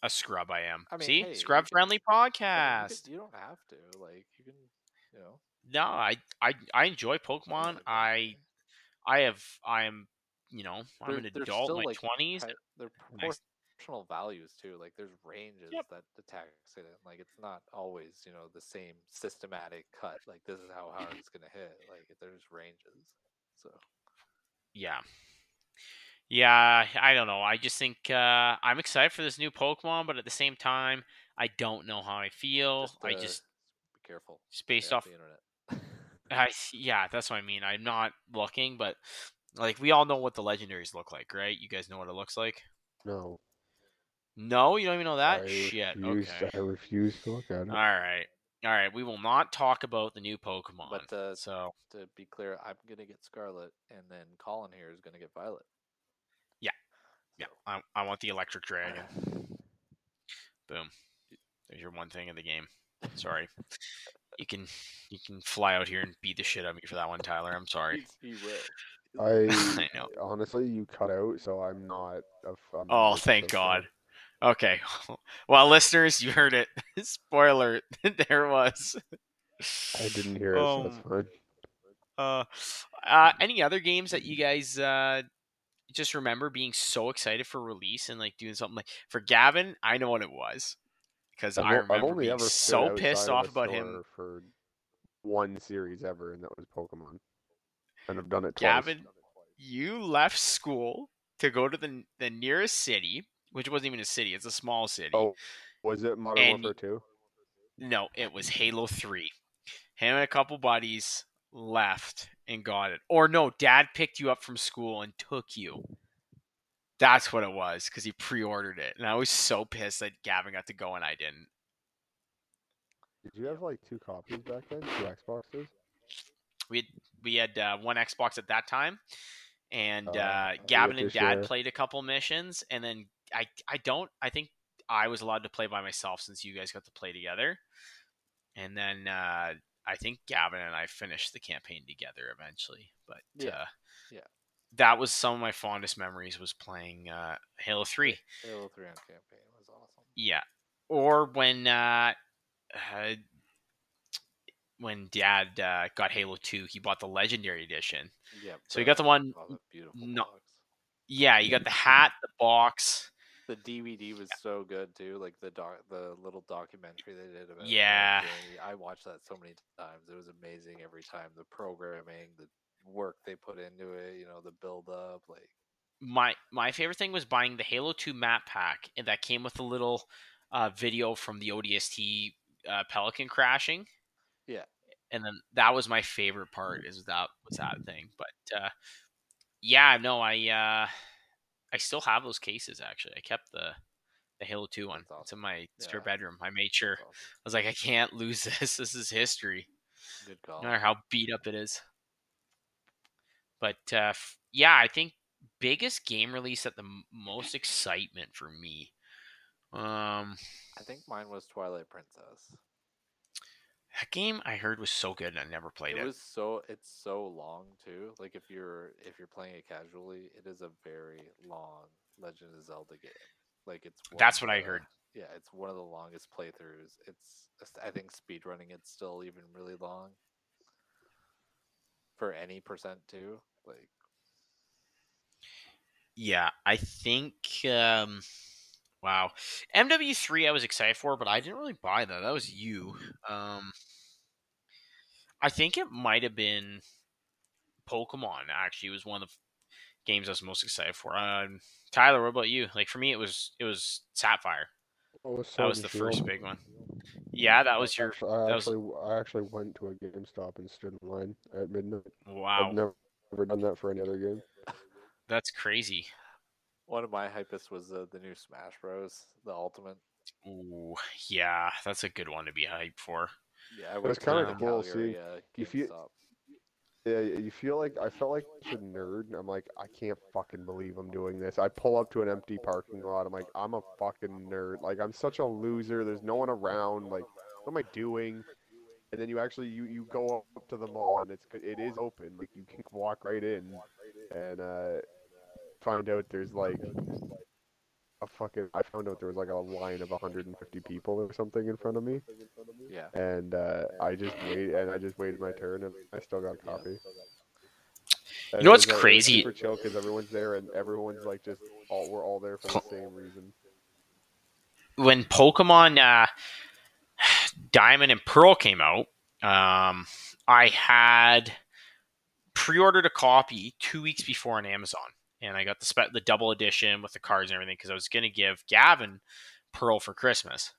a scrub I am. I mean, See, hey, scrub friendly I mean, you, podcast. you don't have to. Like you can, you know. No, I I I enjoy Pokemon. I I have I am you know I'm They're- an they're adult, in my like, twenties. Hi- They're proportional values too. Like there's ranges Yep. that attacks it in. Like it's not always, you know, the same systematic cut. Like this is how hard it's gonna hit. Like there's ranges. So Yeah. Yeah, I don't know. I just think uh, I'm excited for this new Pokemon, but at the same time, I don't know how I feel. just, I uh, just be careful. just based off the internet. I yeah, that's what I mean. I'm not looking, but like we all know what the legendaries look like, right? You guys know what it looks like. No, No, you don't even know that. I Shit. refuse, Okay. I refuse to look at it. All right. All right. We will not talk about the new Pokemon. But uh, so to be clear, I'm gonna get Scarlet, and then Colin here is gonna get Violet. yeah, yeah. I, I want the Electric Dragon. Boom. There's your one thing in the game. Sorry. You can you can fly out here and beat the shit out of me for that one, Tyler. I'm sorry. He's- He will. I, I know. honestly, you cut out, so I'm not. I'm Oh, not thank. God. Okay. Well, listeners, you heard it. Spoiler. there was. I didn't hear it, so that's Um, fine. Uh, uh, any other games that you guys uh, just remember being so excited for release and like doing something like for Gavin? I know what it was. because I remember I've only being ever so pissed off about him. for one series ever, and that was Pokemon. And I've done it twice. Gavin, you left school to go to the the nearest city, which wasn't even a city; it's a small city. Oh, was it Modern And Warfare 2? No, it was Halo 3. Him and a couple buddies left and got it. Or no, dad picked you up from school and took you. That's what it was because he pre ordered it. And I was so pissed that Gavin got to go and I didn't. Did you have like two copies back then? Two Xboxes? We had, we had uh, one Xbox at that time. And Oh, uh, Gavin and dad share. played a couple missions. And then I, I don't, I think I was allowed to play by myself since you guys got to play together. And then uh, I think Gavin and I finished the campaign together eventually. But Yeah, uh, yeah. that was some of my fondest memories was playing uh, Halo Three. Halo 3 on campaign was awesome. Yeah, or when uh, uh, when Dad uh, got Halo Two, he bought the Legendary Edition. Yeah. So you got the one. beautiful no- box. Yeah, you got the hat, the box. The DVD was so good too, like the doc, the little documentary they did about. Yeah. Danny. I watched that so many times. It was amazing every time. The programming, the work they put into it, you know, the build up, like My my favorite thing was buying the Halo Two map pack, and that came with a little uh, video from the ODST uh, Pelican crashing. Yeah. and then that was my favorite part is that was that thing. But uh, yeah, no, I uh, I still have those cases actually. I kept the the Halo Two one. That's It's in my spare Yeah. bedroom. I made sure. it's I was like, I can't lose this. This is history, good call. no matter how beat up it is. But uh, f- yeah, I think biggest game release at the m- most excitement for me. Um, I think mine was Twilight Princess. That game I heard was so good, and I never played it it. was so it's so long too. Like if you're if you're playing it casually, it is a very long Legend of Zelda game. Like it's That's what I heard. Yeah, it's one of the longest playthroughs. It's I think speed running it's still even really long for any percent too. Like Yeah, I think. Um, wow, MW3 I was excited for, but I didn't really buy that. That was you. Um, I think it might have been Pokemon. Actually, was one of the games I was most excited for. Um, Tyler, what about you? Like for me, it was it was Sapphire. Oh, That was the first big one. Yeah, that was your. Actually, I that was- actually, I actually went to a GameStop and stood in line at midnight. Wow, I've never, never done that for any other game. that's crazy. one of my hypest was uh, the new Smash Bros. The Ultimate. Ooh, yeah, that's a good one to be hyped for. Yeah, I was kinda the cool Calgary, uh, you feel- Yeah, you feel like I felt like a nerd. and I'm like, I can't fucking believe I'm doing this. I pull up to an empty parking lot. I'm like, I'm a fucking nerd. Like, I'm such a loser. There's no one around. Like, what am I doing? And then you actually you you go up to the mall and it's it is open. Like, you can walk right in and uh find out there's like a fucking. I found out there was like a line of 150 people or something in front of me, Yeah. and uh, I just wait and I just waited my turn and I still got Yeah. coffee. You know what's it was, it crazy? Super chill because everyone's there and everyone's like just all we're all there for the same reason. when Pokemon uh, Diamond and Pearl came out, um, I had pre-ordered a copy two weeks before on Amazon, and I got the spe- the double edition with the cards and everything because I was gonna give Gavin Pearl for Christmas,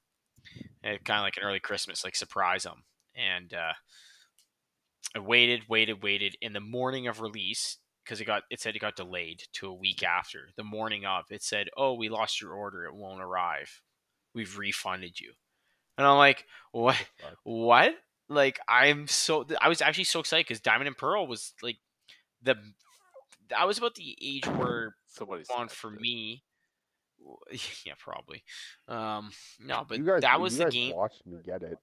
kind of like an early Christmas, like surprise him. And uh, I waited, waited, waited. In the morning of release, because it got it said it got delayed to a week after. The morning of, it said, "Oh, we lost your order. It won't arrive. We've refunded you." And I'm like, "What? What?" Like I'm so I was actually so excited because Diamond and Pearl was like the I was about the age where on for it. me. Yeah, probably. Um, no, but guys, that was the guys game. Watched me get it.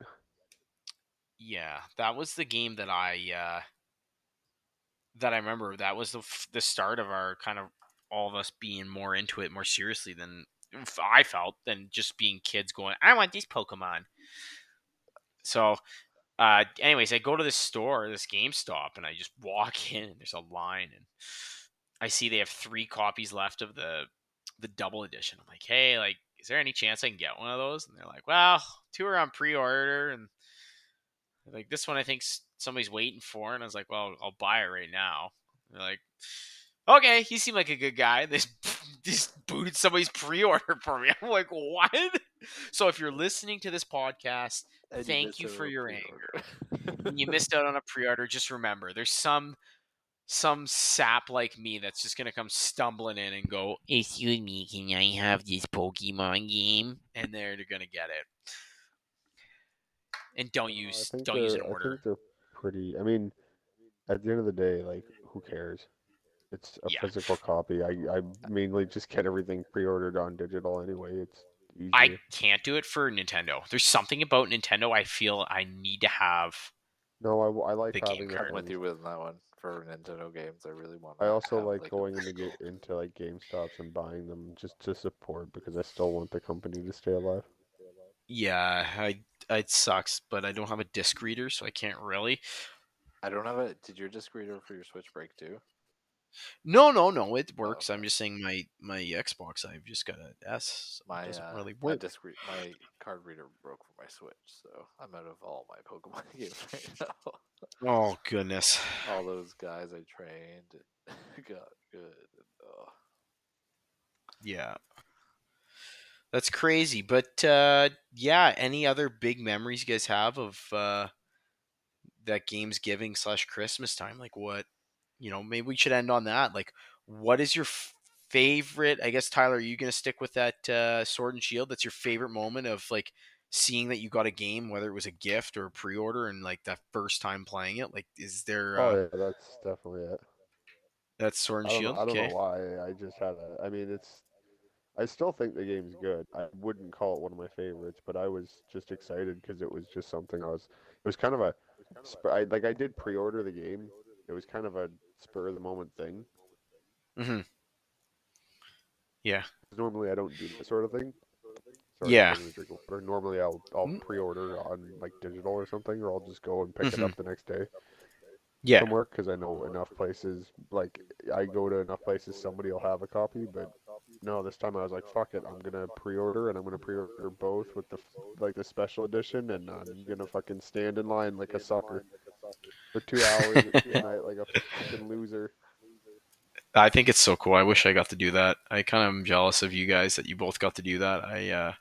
Yeah, that was the game that I uh, that I remember. That was the f- the start of our kind of all of us being more into it more seriously than I felt than just being kids going. I want these Pokemon. So, uh, anyways, I go to this store, this GameStop, and I just walk in. and There's a line, and I see they have three copies left of the the double edition. I'm like, hey, like is there any chance I can get one of those? And they're like, well, two are on pre-order, and like this one I think somebody's waiting for, and I was like, well, I'll buy it right now. And they're like, okay, he seemed like a good guy. They just, booted somebody's pre-order for me. I'm like, what? So if you're listening to this podcast And Thank missed you for your pre-order. and you missed out on a pre-order, just remember there's some some sap like me that's just gonna come stumbling in and go, "Excuse me, can I have this Pokemon game?" And they're gonna get it. And don't use think don't use an they're- I order. think they're pretty. I mean, at the end of the day, like, who cares? It's a Yeah. physical copy. I I uh mainly just get everything pre-ordered on digital anyway. It's easier. I can't do it for Nintendo. There's something about Nintendo I feel I need to have. no, I like the game having it. card. I'm with you with that one for Nintendo games. I really want. I also have, like a going into physical- get into like GameStops and buying them just to support because I still want the company to stay alive. Yeah, I it sucks, but I don't have a disc reader, so I can't really. I don't have a. Did your disc reader for your Switch break too? No, no, no, it works. I'm just saying my my Xbox. I've just got an S. So My doesn't uh, really my work. disc re- my card reader broke for my Switch, so I'm out of all my Pokemon games right now. Oh goodness. all those guys I trained got good. Oh. Yeah. That's crazy. But uh yeah, any other big memories you guys have of uh that Gamesgiving slash Christmas time? Like what you know, maybe we should end on that. Like what is your f- favorite I guess Tyler, are you gonna stick with that uh sword and shield? That's your favorite moment of like seeing that you got a game, whether it was a gift or a pre order and like that first time playing it? Like is there uh Oh yeah, that's definitely it. that's sword and don't, shield? I don't okay. know why. I just had a. I mean, it's. I still think the game's good. I wouldn't call it one of my favorites, but I was just excited because it was just something I was. It was kind of a. sp- I, like I did pre-order the game. It was kind of a spur of the moment thing. Mm-hmm. Yeah. Normally, I don't do that sort of thing. Sorry, Yeah. Water. Normally, I'll I'll Mm. pre-order on like digital or something, or I'll just go and pick it Mhm. up the next day Yeah. somewhere because I know enough places. Like I go to enough places, somebody will have a copy. But no, this time I was like, "Fuck it, I'm gonna pre-order and I'm gonna pre-order both with the like the special edition, and I'm gonna fucking stand in line like a sucker for two hours at night like a fucking loser." I think it's so cool. I wish I got to do that. I kind of am jealous of you guys that you both got to do that. I uh,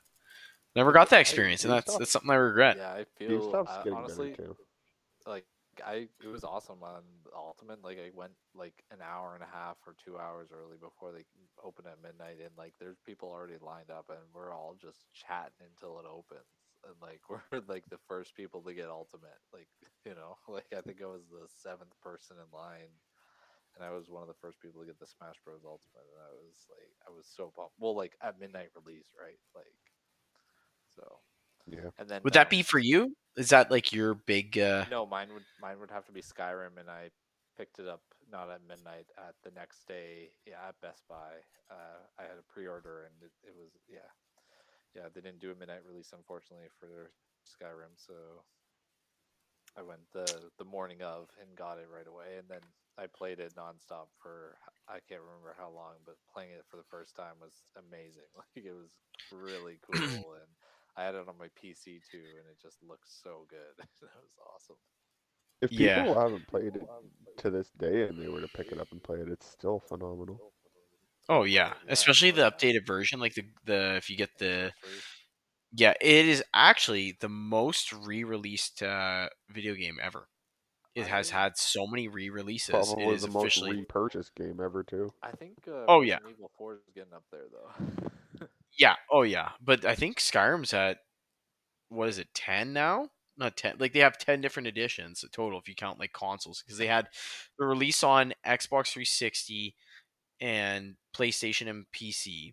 never got that experience, and that's that's something I regret. Yeah, I feel GameStop's uh, honestly too. like I it was awesome on Ultimate. Like I went like an hour and a half or two hours early before they open at midnight, and like there's people already lined up, and we're all just chatting until it opens. And like we're like the first people to get Ultimate. Like you know, like I think I was the seventh person in line, and I was one of the first people to get the Smash Bros. Ultimate, and I was like I was so pumped. Well, like at midnight release, right? Like so. Yeah. And then Would that um, be for you? Is that like your big? Uh... no, mine would mine would have to be Skyrim, and I picked it up not at midnight at the next day. Yeah, at Best Buy. Uh, I had a pre-order, and it, it was yeah, yeah. They didn't do a midnight release, unfortunately, for Skyrim, so I went the the morning of and got it right away, and then I played it nonstop for I can't remember how long, but playing it for the first time was amazing. Like it was really cool, and I had it on my PC too, and it just looked so good. that was awesome. If people Yeah. haven't played it to this day and they were to pick it up and play it, it's still phenomenal. Oh yeah, Yeah, especially the updated version. Like the the if you get the yeah, it is actually the most re-released uh, video game ever. It has had so many re-releases. Probably it is the most officially repurchased game ever too. I think. Uh, Oh, yeah. Resident Evil Four is getting up there though. Yeah. Oh yeah. But I think Skyrim's at what is it? Ten now? Not ten. Like they have ten different editions total if you count like consoles because they had the release on Xbox 360 and PlayStation and PC.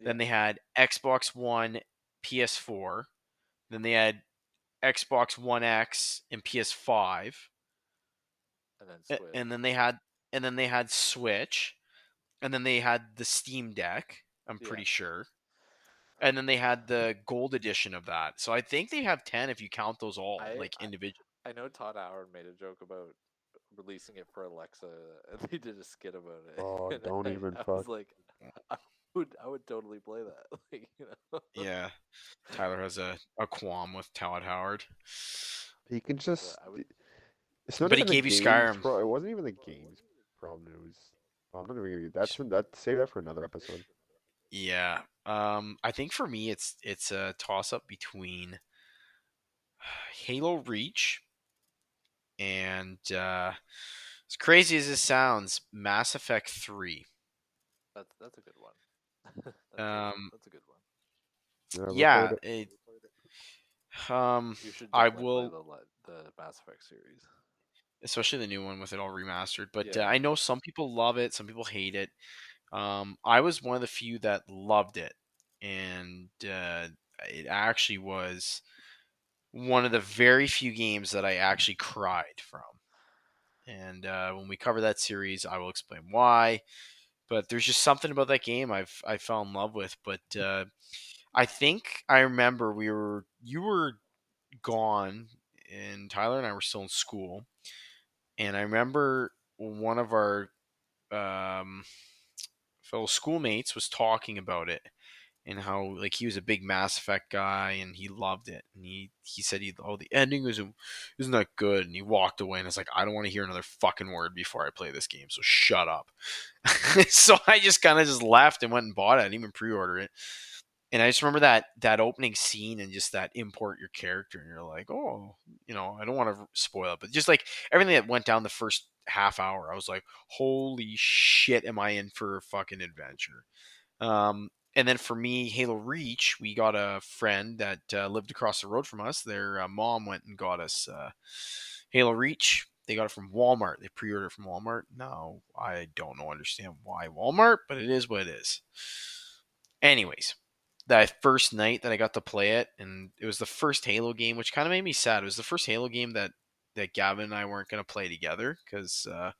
Then they had Xbox One, PS4. Then they had Xbox One X and PS5. and then Switch. and then they had and then they had Switch, and then they had the Steam Deck. I'm Yeah. pretty sure, and then they had mm-hmm. the Gold edition of that. So I think they have ten if you count those all I- like I- individual. I know Todd Howard made a joke about releasing it for Alexa, and they did a skit about it. Oh, and don't I, even I was like, I, would I would totally play that. Like, you know. Yeah, Tyler has a, a qualm with Todd Howard. He can just. I would- It's not But he gave you Skyrim. pro- it wasn't even the game's problem. It was. well, I'm not even gonna. That's that. Save that for another episode. Yeah. Um, I think for me, it's it's a toss up between Halo Reach and uh, as crazy as this sounds, Mass Effect Three. That's that's a good one. that's, a, Um, that's a good one. Yeah, Yeah. it. It, um, You. I will- play the, the Mass Effect series. especially the new one with it all remastered. But uh, I know some people love it, some people hate it. Um, I was one of the few that loved it, and uh, it actually was one of the very few games that I actually cried from. And uh, when we cover that series, I will explain why. But there's just something about that game I've I fell in love with. But uh, I think I remember we were you were gone, and Tyler and I were still in school and I remember one of our um, fellow schoolmates was talking about it and how like he was a big Mass Effect guy and he loved it and he he said he oh the ending isn't isn't that good and he walked away and it's like I don't want to hear another fucking word before I play this game so shut up. So I just kind of just left and went and bought it. I didn't even pre-order it. And I just remember that that opening scene and just that import your character and you're like oh you know I don't want to spoil it. But just like everything that went down the first half hour I was like holy shit am I in for a fucking adventure. Um and then for me Halo Reach we got a friend that uh, lived across the road from us. Their uh, mom went and got us uh, Halo Reach. They got it from Walmart. They pre-ordered from Walmart. No I don't know understand why Walmart but it is what it is. Anyways that first night that I got to play it, and it was the first Halo game, which kind of made me sad. It was the first Halo game that that Gavin and I weren't going to play together because uh,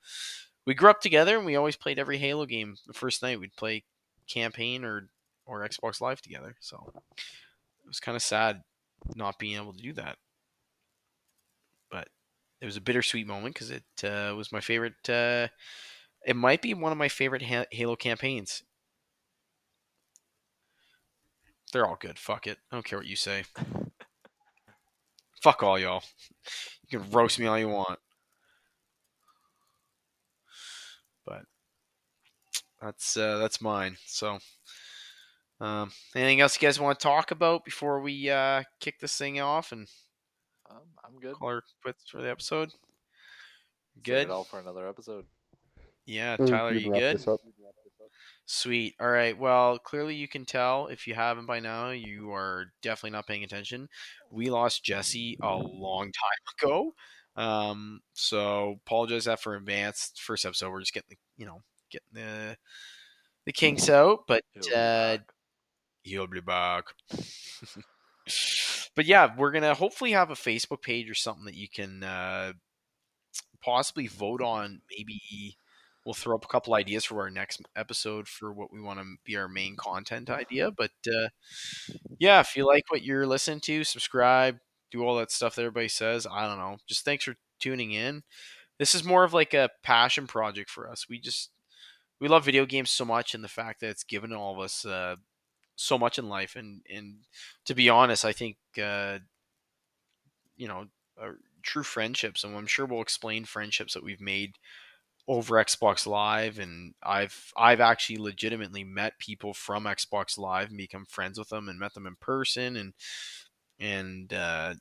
we grew up together and we always played every Halo game. The first night we'd play campaign or or Xbox Live together, so it was kind of sad not being able to do that. But it was a bittersweet moment because it uh, was my favorite. Uh, it might be one of my favorite ha- Halo campaigns. They're all good. Fuck it. I don't care what you say. Fuck all y'all. You can roast me all you want. But that's uh, that's mine. So, um, anything else you guys want to talk about before we uh, kick this thing off and Um, I'm good. call her quits for the episode? Save Good. it all for another episode. Yeah, We Tyler, you good? Sweet. All right. Well, clearly you can tell if you haven't by now, you are definitely not paying attention. We lost Jessey a long time ago. Um, so apologize that for advance. First episode, we're just getting the, you know, getting the the kinks out, but uh, back. He'll be back. but yeah, we're gonna hopefully have a Facebook page or something that you can uh, possibly vote on. Maybe we'll throw up a couple ideas for our next episode for what we want to be our main content idea. But uh, yeah, if you like what you're listening to, subscribe, do all that stuff that everybody says. I don't know. Just thanks for tuning in. This is more of like a passion project for us. We just we love video games so much, and the fact that it's given all of us uh, so much in life. And and to be honest, I think uh, you know uh, true friendships, and I'm sure we'll explain friendships that we've made over Xbox Live, and I've I've actually legitimately met people from Xbox Live and become friends with them, and met them in person, and and uh,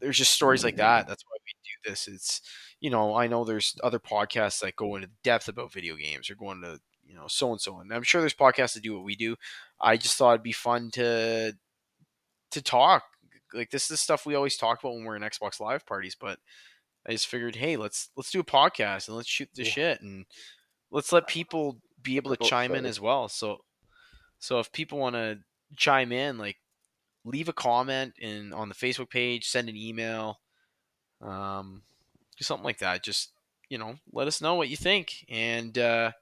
there's just stories like that. That's why we do this. It's you know I know there's other podcasts that go into depth about video games or go into you know so and so, and I'm sure there's podcasts that do what we do. I just thought it'd be fun to to talk. Like this is stuff we always talk about when we're in Xbox Live parties, but I just figured, hey, let's let's do a podcast and let's shoot the Yeah. shit and let's let people be able to chime in as well. So so if people want to chime in, like leave a comment in on the Facebook page, send an email, um, something like that. Just you know, let us know what you think. And uh,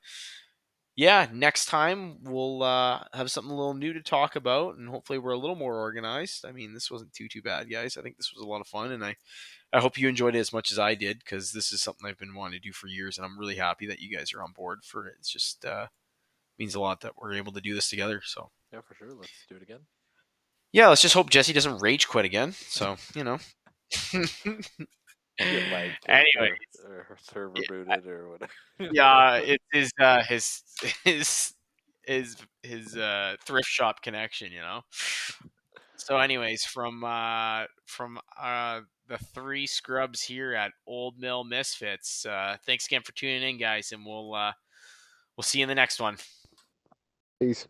yeah, next time we'll uh, have something a little new to talk about, and hopefully we're a little more organized. I mean, this wasn't too too bad, guys. I think this was a lot of fun, and I I hope you enjoyed it as much as I did because this is something I've been wanting to do for years, and I'm really happy that you guys are on board for it. It's just uh, means a lot that we're able to do this together. So Yeah, for sure. Let's do it again. yeah, let's just hope Jessey doesn't rage quit again. So you know. Get like anyway, or, or server booted or whatever. yeah, it is uh, his his his his uh, thrift shop connection, you know. So, anyways, from uh, from uh, the three scrubs here at Old Mill Misfits, uh, thanks again for tuning in, guys, and we'll uh, we'll see you in the next one. Peace.